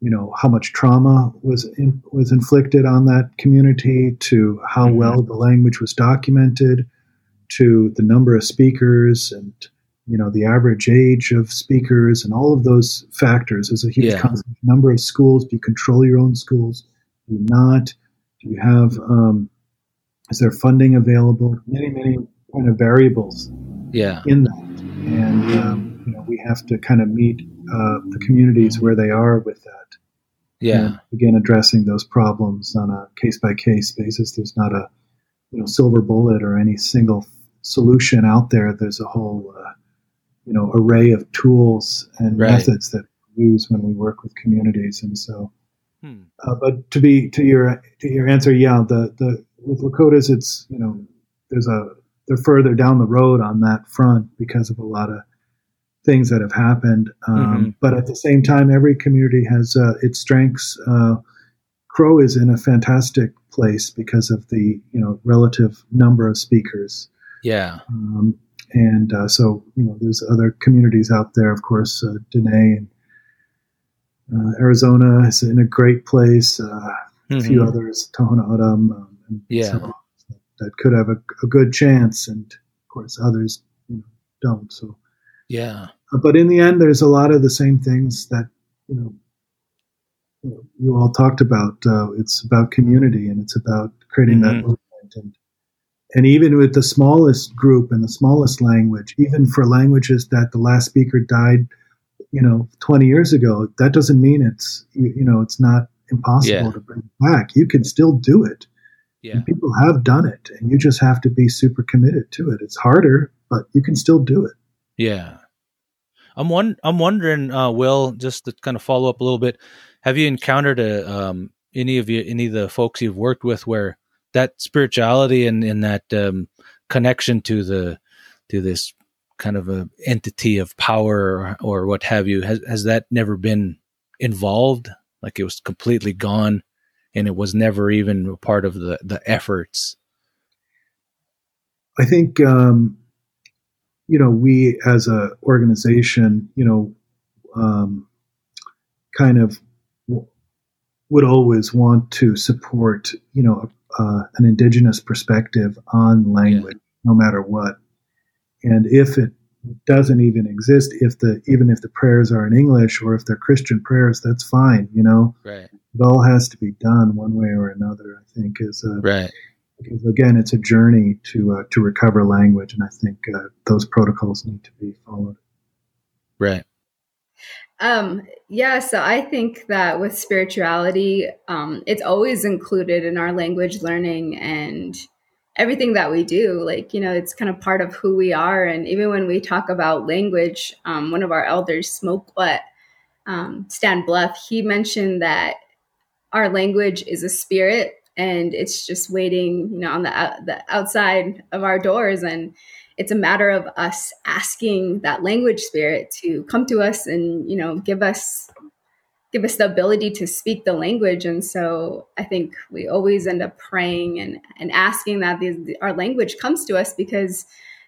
you know how much trauma was in, was inflicted on that community to how mm-hmm. well the language was documented to the number of speakers and you know the average age of speakers and all of those factors is a huge yeah. number of schools do you control your own schools do you not do you have um, is there funding available? Many, many kind of variables yeah. in that. And, um, you know, we have to kind of meet uh, the communities where they are with that. Yeah. And again, addressing those problems on a case by case basis. There's not a, you know, silver bullet or any single solution out there. There's a whole, uh, you know, array of tools and right. methods that we use when we work with communities. And so, hmm. uh, but to be to your to your answer, yeah, the the with Lakotas, it's you know there's a they're further down the road on that front because of a lot of things that have happened. Um, mm-hmm. But at the same time, every community has uh, its strengths. Uh, Crow is in a fantastic place because of the you know relative number of speakers. Yeah. Um, and uh, so you know, there's other communities out there, of course, uh, Dene and uh, Arizona is in a great place. Uh, mm-hmm. A few mm-hmm. others, Tohono um, yeah. that could have a, a, good chance, and of course others you know, don't. So yeah, uh, but in the end, there's a lot of the same things that you know you, you all talked about. Uh, it's about community, and it's about creating mm-hmm. that movement, and and even with the smallest group and the smallest language, even for languages that the last speaker died, you know, 20 years ago, that doesn't mean it's you, you know it's not impossible yeah. to bring back. You can still do it. Yeah. And people have done it, and you just have to be super committed to it. It's harder, but you can still do it. Yeah. I'm one. I'm wondering, uh, Will, just to kind of follow up a little bit. Have you encountered a um, any of you, any of the folks you've worked with, where that spirituality and, and that um, connection to the to this kind of a entity of power or, or what have you has has that never been involved? Like it was completely gone and it was never even a part of the the efforts. I think um, you know we as a organization, you know, um, kind of w- would always want to support you know uh, an indigenous perspective on language, yeah. no matter what. And if it doesn't even exist, if the even if the prayers are in English or if they're Christian prayers, that's fine. You know, right it all has to be done one way or another. I think is right because again, it's a journey to uh, to recover language, and I think uh, those protocols need to be followed. Right. Um, yeah, so I think that with spirituality, um, it's always included in our language learning and everything that we do. Like, you know, it's kind of part of who we are. And even when we talk about language, um, one of our elders, Smoke What, um, Stan Bluff, he mentioned that our language is a spirit and it's just waiting, you know, on the, the outside of our doors. And it's a matter of us asking that language spirit to come to us and, you know, give us give us the ability to speak the language. And so I think we always end up praying and, and asking that these, our language comes to us because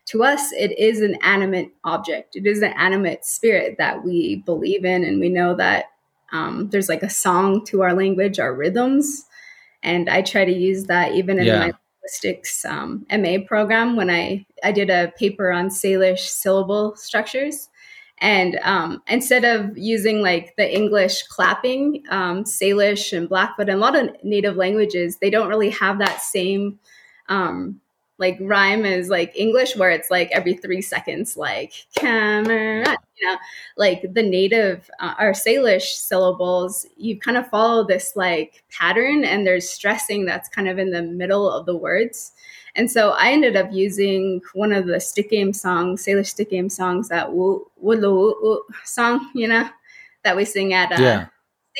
to us, it is an animate object. It is an animate spirit that we believe in. And we know that um, there's like a song to our language, our rhythms. And I try to use that even in yeah. my linguistics um, MA program when I, I did a paper on Salish syllable structures. And um, instead of using like the English clapping, um, Salish and Blackfoot and a lot of native languages, they don't really have that same um, like rhyme is like English, where it's like every three seconds, like camera, you know, like the native uh, or Salish syllables, you kind of follow this like pattern and there's stressing that's kind of in the middle of the words. And so I ended up using one of the stick game songs, Salish stick game songs, that Wulu song, you know, that we sing at uh, yeah.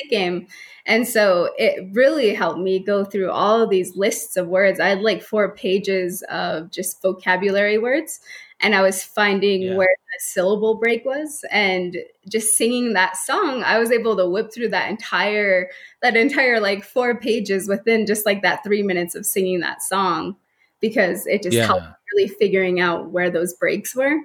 Game. And so it really helped me go through all of these lists of words. I had like four pages of just vocabulary words and I was finding yeah. where the syllable break was and just singing that song I was able to whip through that entire that entire like four pages within just like that 3 minutes of singing that song because it just yeah. helped really figuring out where those breaks were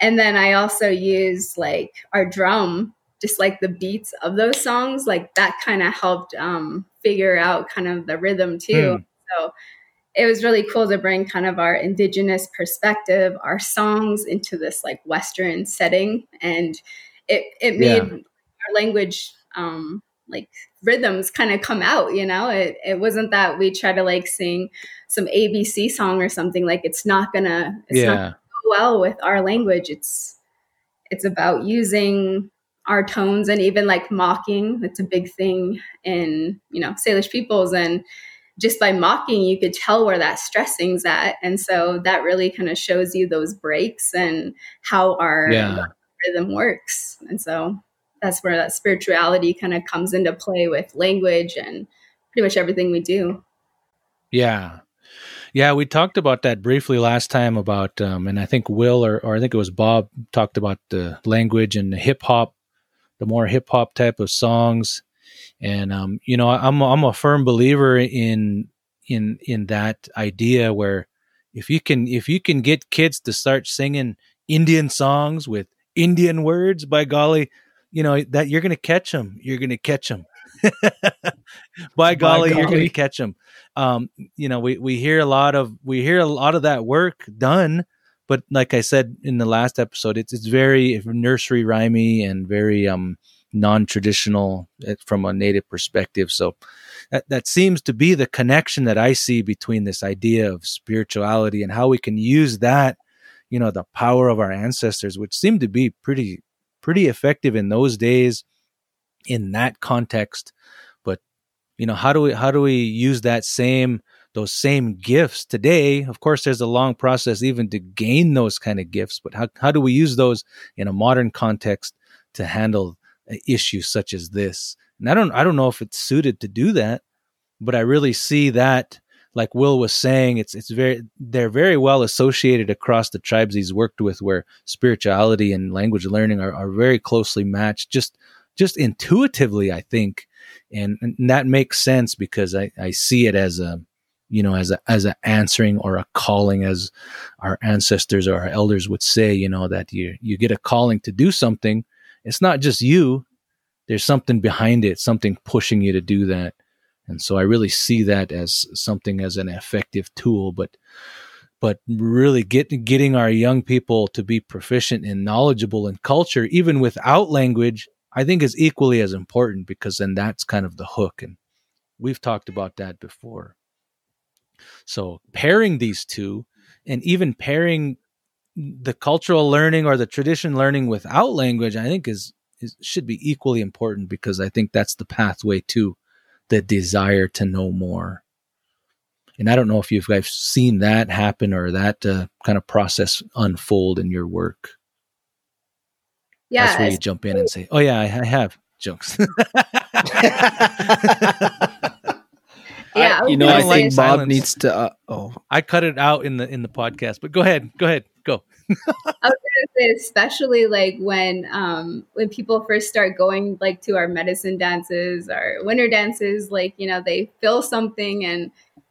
and then I also used like our drum just like the beats of those songs like that kind of helped um figure out kind of the rhythm too mm. so it was really cool to bring kind of our indigenous perspective, our songs into this like Western setting. And it, it made yeah. our language, um, like rhythms kind of come out, you know, it, it wasn't that we try to like sing some ABC song or something like it's not gonna, it's yeah. not gonna go well with our language. It's, it's about using our tones and even like mocking. It's a big thing in, you know, Salish peoples and, just by mocking, you could tell where that stressing's at. And so that really kind of shows you those breaks and how our yeah. rhythm works. And so that's where that spirituality kind of comes into play with language and pretty much everything we do. Yeah. Yeah, we talked about that briefly last time about, um, and I think Will or, or I think it was Bob talked about the language and the hip hop, the more hip hop type of songs and um, you know I'm I'm a firm believer in in in that idea where if you can if you can get kids to start singing Indian songs with Indian words, by golly, you know that you're going to catch them. You're going to catch them. by, golly, by golly, you're going to catch them. Um, you know, we we hear a lot of we hear a lot of that work done, but like I said in the last episode, it's it's very nursery rhymey and very um non-traditional eh, from a native perspective. So that, that seems to be the connection that i see between this idea of spirituality and how we can use that you know the power of our ancestors which seemed to be pretty pretty effective in those days in that context. But you know how do we how do we use that same those same gifts today of course there's a long process even to gain those kind of gifts but how, how do we use those in a modern context to handle uh, issue such as this. And I don't I don't know if it's suited to do that, but I really see that like Will was saying, it's it's very they're very well associated across the tribes he's worked with, where spirituality and language learning are, are very closely matched, just just intuitively, I think, and, and that makes sense because I, I see it as a you know as a as an answering or a calling, as our ancestors or our elders would say, you know that you you get a calling to do something, it's not just you. There's something behind it, something pushing you to do that. And so I really see that as something as an effective tool, but but really get, getting our young people to be proficient and knowledgeable in culture, even without language, I think is equally as important because then that's kind of the hook. And we've talked about that before. So pairing these two and even pairing the cultural learning or the tradition learning without language, I think is, is should be equally important because I think that's the pathway to the desire to know more. And I don't know if you've guys seen that happen or that uh, kind of process unfold in your work. Yeah, that's where you jump in and say, "Oh yeah, I, I have jokes." yeah, I, you know, I think Bob silence. needs to. Uh, oh, I cut it out in the in the podcast, but go ahead, go ahead. Go. I was gonna say, especially like when um when people first start going like to our medicine dances or winter dances, like you know they feel something and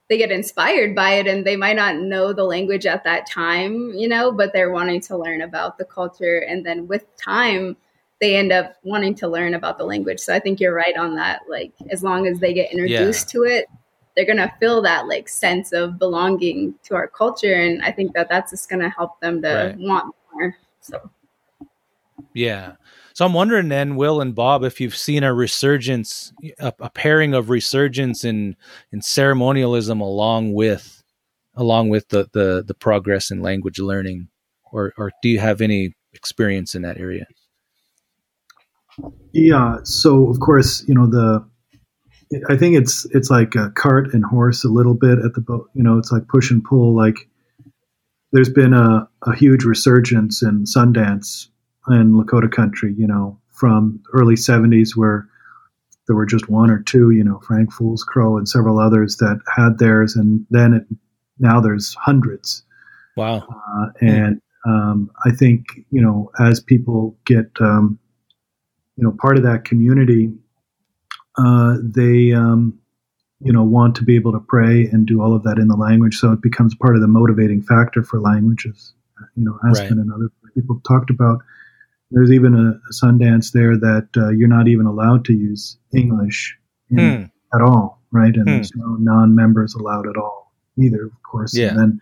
they get inspired by it and they might not know the language at that time, you know, but they're wanting to learn about the culture and then with time they end up wanting to learn about the language. So I think you're right on that. Like as long as they get introduced yeah. to it, they're going to feel that like sense of belonging to our culture and i think that that's just going to help them to right. want more so. Yeah. So i'm wondering then will and bob if you've seen a resurgence a, a pairing of resurgence in in ceremonialism along with along with the the, the progress in language learning or or do you have any experience in that area? Yeah so of course you know the I think it's it's like a cart and horse a little bit at the boat. You know, it's like push and pull. Like there's been a, a huge resurgence in Sundance in Lakota country. You know, from early '70s where there were just one or two, you know, Frank Fool's Crow and several others that had theirs, and then it, now there's hundreds. Wow. Uh, and um, I think you know, as people get um, you know part of that community, uh, they um, you know want to be able to pray and do all of that in the language, so it becomes part of the motivating factor for languages You know, Aspen right. and other people talked about there's even a, a Sundance there that uh, you're not even allowed to use English in, hmm. at all, right? And hmm. there's no non-members allowed at all either, of course. Yeah. And then,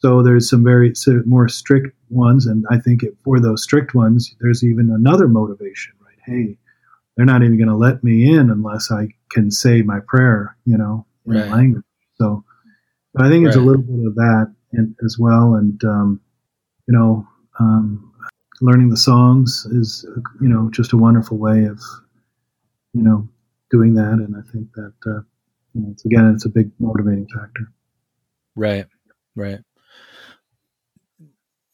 so there's some very so more strict ones, and I think it, for those strict ones, there's even another motivation, right? Hey, they're not even going to let me in unless I can say my prayer, you know, in right. language. So, I think it's right. a little bit of that in, as well, and um, you know, um, learning the songs is you know just a wonderful way of you know doing that. And i think that uh, you know, it's again it's a big motivating factor. Right. Right.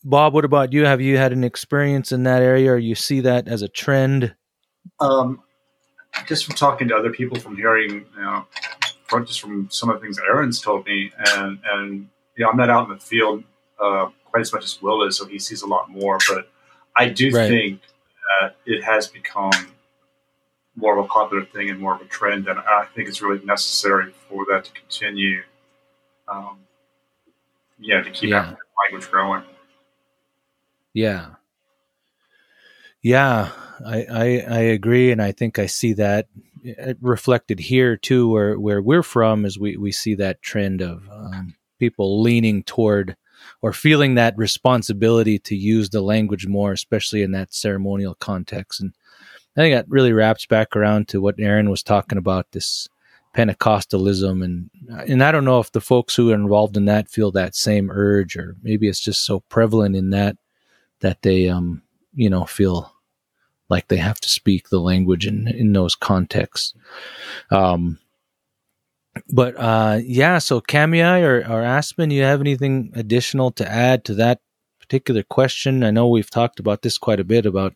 Bob what about you? Have you had an experience in that area or you see that as a trend um, just from talking to other people from hearing you know just from some of the things that aaron's told me and and you know i'm not out in the field uh, quite as much as will is so he sees a lot more but I do right. think that it has become more of a popular thing and more of a trend, and I think it's really necessary for that to continue. Um, yeah, to keep yeah. language growing. Yeah, yeah, I, I I agree, and I think I see that reflected here too, where where we're from, is we we see that trend of um, people leaning toward or feeling that responsibility to use the language more, especially in that ceremonial context. And I think that really wraps back around to what Aaron was talking about this Pentecostalism, and and I don't know if the folks who are involved in that feel that same urge, or maybe it's just so prevalent in that that they um you know feel like they have to speak the language in in those contexts. Um, but uh, yeah, so Kamiai or, or Aspen, you have anything additional to add to that particular question? I know we've talked about this quite a bit about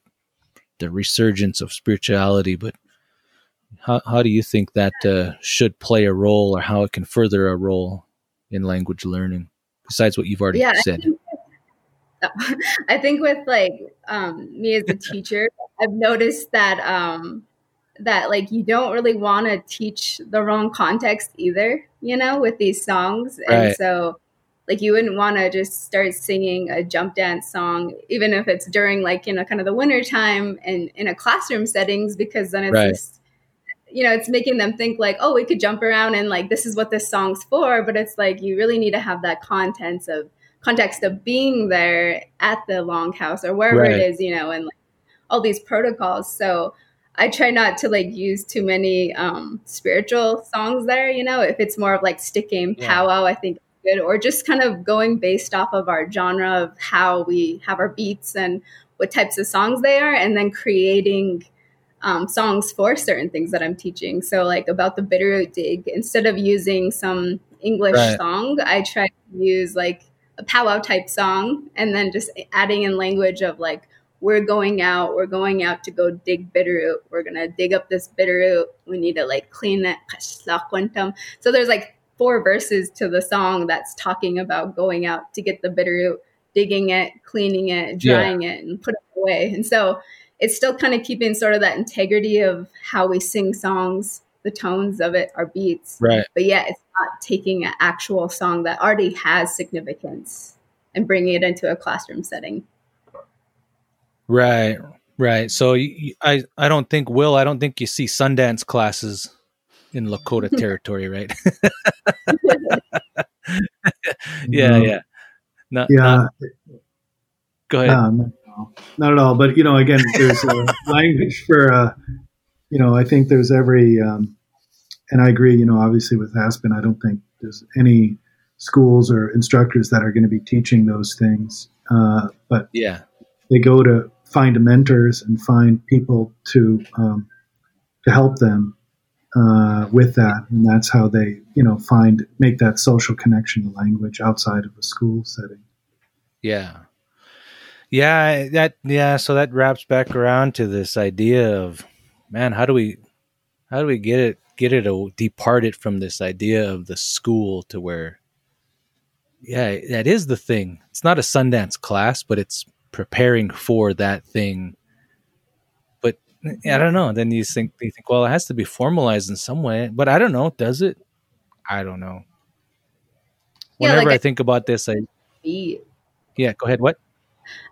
the resurgence of spirituality, but how, how do you think that uh, should play a role or how it can further a role in language learning besides what you've already yeah, said? I think, I think with like um, me as a teacher, I've noticed that um, that like you don't really want to teach the wrong context either, you know, with these songs. Right. And so like you wouldn't want to just start singing a jump dance song even if it's during like, you know, kind of the winter time and in a classroom settings because then it's right. just you know, it's making them think like, oh, we could jump around and like this is what this song's for, but it's like you really need to have that content of context of being there at the longhouse or wherever right. it is, you know, and like all these protocols. So I try not to like use too many um, spiritual songs there. You know, if it's more of like stick game powwow. I think good, or just kind of going based off of our genre of how we have our beats and what types of songs they are, and then creating um, songs for certain things that I'm teaching. So, like about the Bitterroot dig, instead of using some English right. song, I try to use like a powwow type song, and then just adding in language of like we're going out, we're going out to go dig bitterroot. We're gonna dig up this bitterroot. We need to like clean it. So there's like four verses to the song that's talking about going out to get the bitterroot, digging it, cleaning it, drying yeah. it, and put it away. And so it's still kind of keeping sort of that integrity of how we sing songs, the tones of it, our beats. Right. But yeah, it's not taking an actual song that already has significance and bringing it into a classroom setting. Right, right. So I I don't think Will. I don't think you see Sundance classes in Lakota territory, right? yeah, no. yeah. Not, yeah. Not, go ahead. Um, not at all. But you know, again, there's a language for. Uh, you know, I think there's every, um, and I agree. You know, obviously with Aspen, I don't think there's any schools or instructors that are going to be teaching those things. Uh, but yeah, they go to find mentors and find people to um, to help them uh, with that, and that's how they you know find make that social connection to language outside of a school setting. Yeah, yeah, that yeah. So that wraps back around to this idea of man, how do we How do we get it get it depart it from this idea of the school to where yeah, that is the thing. It's not a Sundance class, but it's preparing for that thing. But I don't know. Then you think you think, well, it has to be formalized in some way. But I don't know. Does it? I don't know. Whenever yeah, like I, I think about this, I beat. Yeah, go ahead. What?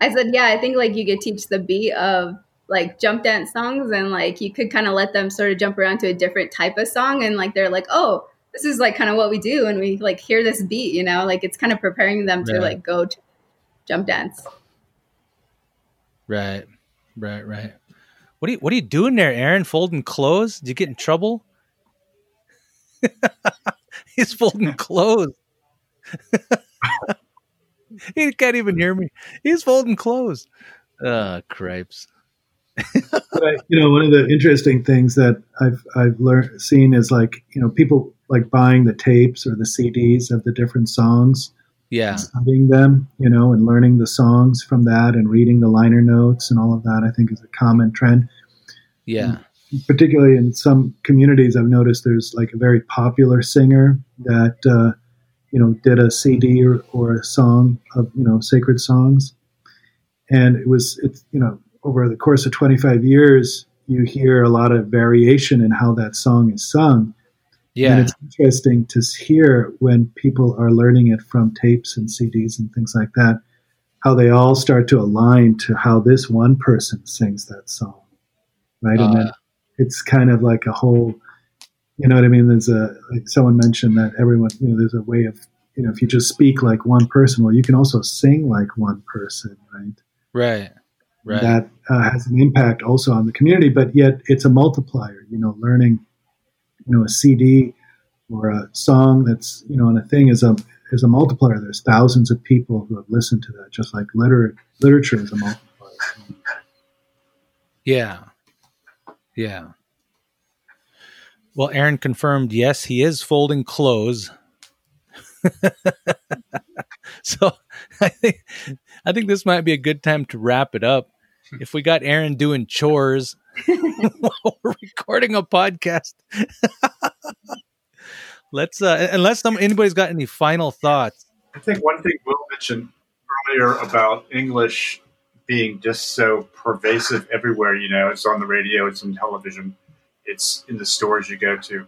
I said, yeah, I think like you could teach the beat of like jump dance songs and like you could kind of let them sort of jump around to a different type of song and like they're like, oh, this is like kind of what we do and we like hear this beat, you know, like it's kind of preparing them to like go to jump dance. Right. Right, right. What are you what are you doing there, Aaron? Folding clothes? Did you get in trouble? He's folding clothes. he can't even hear me. He's folding clothes. Uh cripes. But, you know, one of the interesting things that I've I've learned seen is like you know people like buying the tapes or the CDs of the different songs, yeah, studying them, you know, and learning the songs from that and reading the liner notes and all of that. I think is a common trend. Yeah, and particularly in some communities, I've noticed there's like a very popular singer that uh, you know did a CD or, or a song of you know sacred songs, and it was it's you know over the course of 25 years, you hear a lot of variation in how that song is sung. Yeah. And it's interesting to hear when people are learning it from tapes and CDs and things like that, how they all start to align to how this one person sings that song. Right. Uh, and then uh. it's kind of like a whole, you know what I mean? There's a, like someone mentioned that everyone, you know, there's a way of, you know, if you just speak like one person, well, you can also sing like one person, right? Right. Right. That uh, has an impact also on the community, but yet it's a multiplier. You know, learning, you know, a CD or a song that's you know, and a thing is a is a multiplier. There's thousands of people who have listened to that, just like liter- literature is a multiplier. Yeah, yeah. Well, Aaron confirmed yes, he is folding clothes. so I think I think this might be a good time to wrap it up if we got Aaron doing chores while we're recording a podcast. Let's uh unless some anybody's got any final thoughts. I think one thing Will mentioned earlier about English being just so pervasive everywhere, you know, it's on the radio, it's on television, it's in the stores you go to.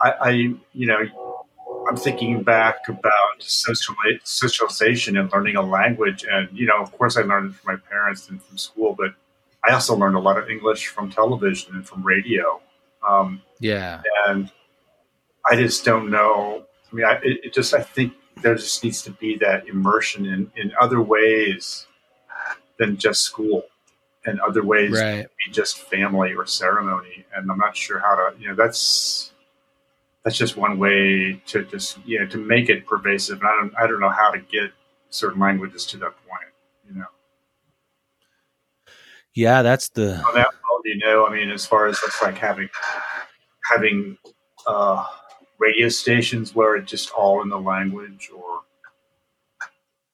I, I you know, I'm thinking back about social, socialization and learning a language. And, you know, of course, I learned from my parents and from school, but I also learned a lot of English from television and from radio. Um, yeah. And I just don't know. I mean, I, it, it just, I think there just needs to be that immersion in, in other ways than just school and other ways right. just family or ceremony. And I'm not sure how to, you know, that's, that's just one way to just you know to make it pervasive. And I don't I don't know how to get certain languages to that point. You know. Yeah, that's the. On that you know, I mean, as far as that's like having having uh, radio stations where it's just all in the language, or.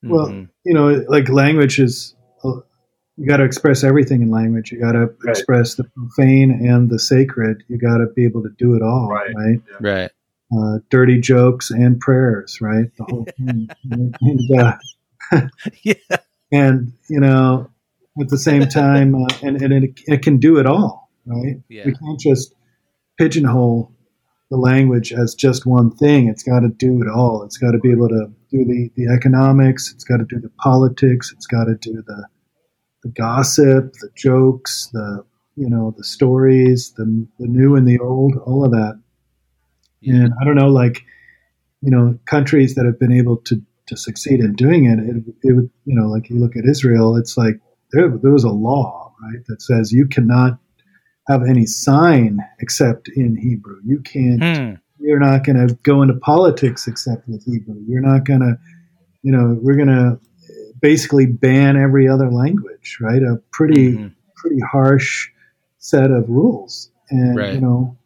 Well, mm-hmm. you know, like language is you got to express everything in language. You got to right. express the profane and the sacred. You got to be able to do it all, right? Right. Yeah. right. Uh, dirty jokes and prayers, right? The whole thing. and, uh, yeah. And you know, at the same time, uh, and, and it, it, can do it all, right? Yeah. We can't just pigeonhole the language as just one thing. It's got to do it all. It's got to be able to do the, the economics. It's got to do the politics. It's got to do the the gossip, the jokes, the you know the stories, the the new and the old, all of that. And I don't know, like you know, countries that have been able to to succeed in doing it, it, it would you know, like you look at Israel, it's like there there was a law right that says you cannot have any sign except in Hebrew. You can't. Hmm. You're not going to go into politics except with Hebrew. You're not going to, you know, we're going to basically ban every other language, right? A pretty mm-hmm. pretty harsh set of rules, and right. you know,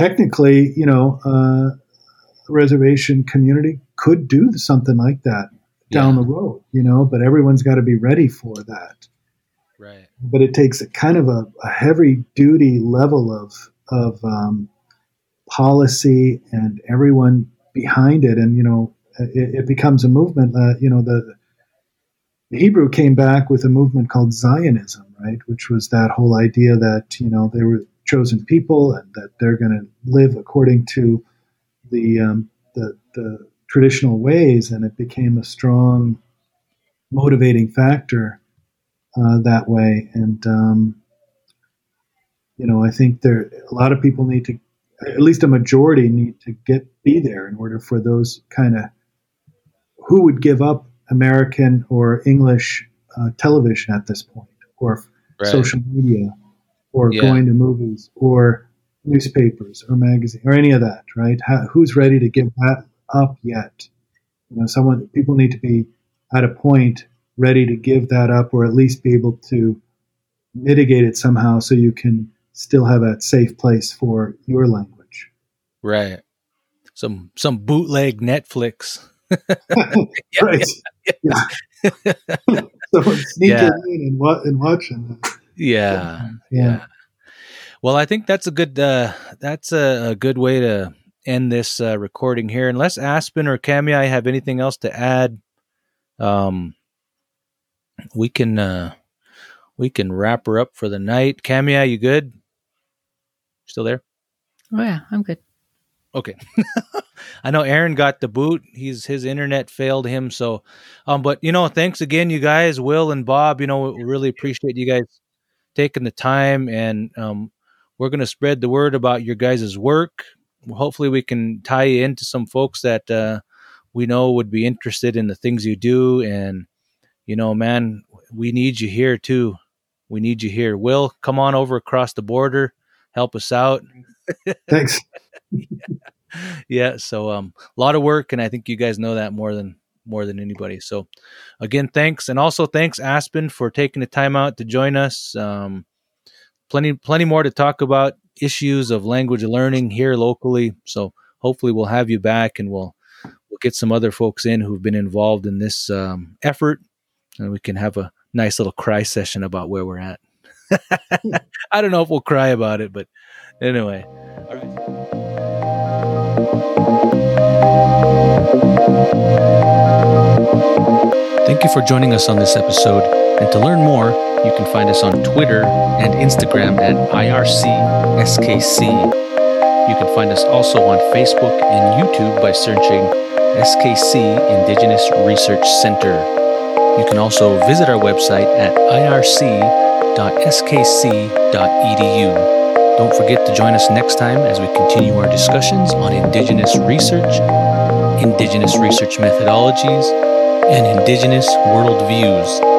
technically, you know, uh, a reservation community could do something like that down yeah. the road, you know, but everyone's got to be ready for that. Right. But it takes a kind of a, a heavy duty level of of um, policy and everyone behind it, and you know, it, it becomes a movement. Uh, you know, the, the Hebrew came back with a movement called Zionism, right, which was that whole idea that you know they were chosen people and that they're going to live according to the, um, the the traditional ways, and it became a strong motivating factor uh, that way. And um, you know, I think there a lot of people need to, at least a majority need to get be there in order for those kind of who would give up American or English uh, television at this point, or right. social media, or yeah. going to movies, or newspapers, or magazine, or any of that, right? How, who's ready to give that up yet? You know, someone people need to be at a point ready to give that up, or at least be able to mitigate it somehow, so you can still have a safe place for your language. Right. Some some bootleg Netflix. right. Yeah. yeah. so sneak yeah. in and, and watching. Yeah. yeah. Yeah. Well, I think that's a good uh, that's a, a, good way to end this uh, recording here. Unless Aspen or Camia have anything else to add, um, we can uh, we can wrap her up for the night. Camia, you good? Still there? Oh yeah, I'm good. Okay. I know Aaron got the boot. He's his internet failed him. So, um, but you know, thanks again, you guys, Will and Bob. You know, we really appreciate you guys taking the time, and um, we're going to spread the word about your guys' work. Hopefully, we can tie you into some folks that uh, we know would be interested in the things you do. And you know, man, we need you here too. We need you here. Will, come on over across the border help us out. Thanks. yeah. So um, a lot of work, and I think you guys know that more than more than anybody. So again, thanks, and also thanks Aspen for taking the time out to join us. Um, plenty plenty more to talk about issues of language learning here locally. So hopefully we'll have you back, and we'll we'll get some other folks in who've been involved in this um, effort, and we can have a nice little cry session about where we're at. I don't know if we'll cry about it, but anyway. All right. Thank you for joining us on this episode. And to learn more, you can find us on Twitter and Instagram at IRCSKC. You can find us also on Facebook and YouTube by searching SKC Indigenous Research Center. You can also visit our website at IRC www.skc.edu. Don't forget to join us next time as we continue our discussions on Indigenous research, Indigenous research methodologies, and Indigenous worldviews.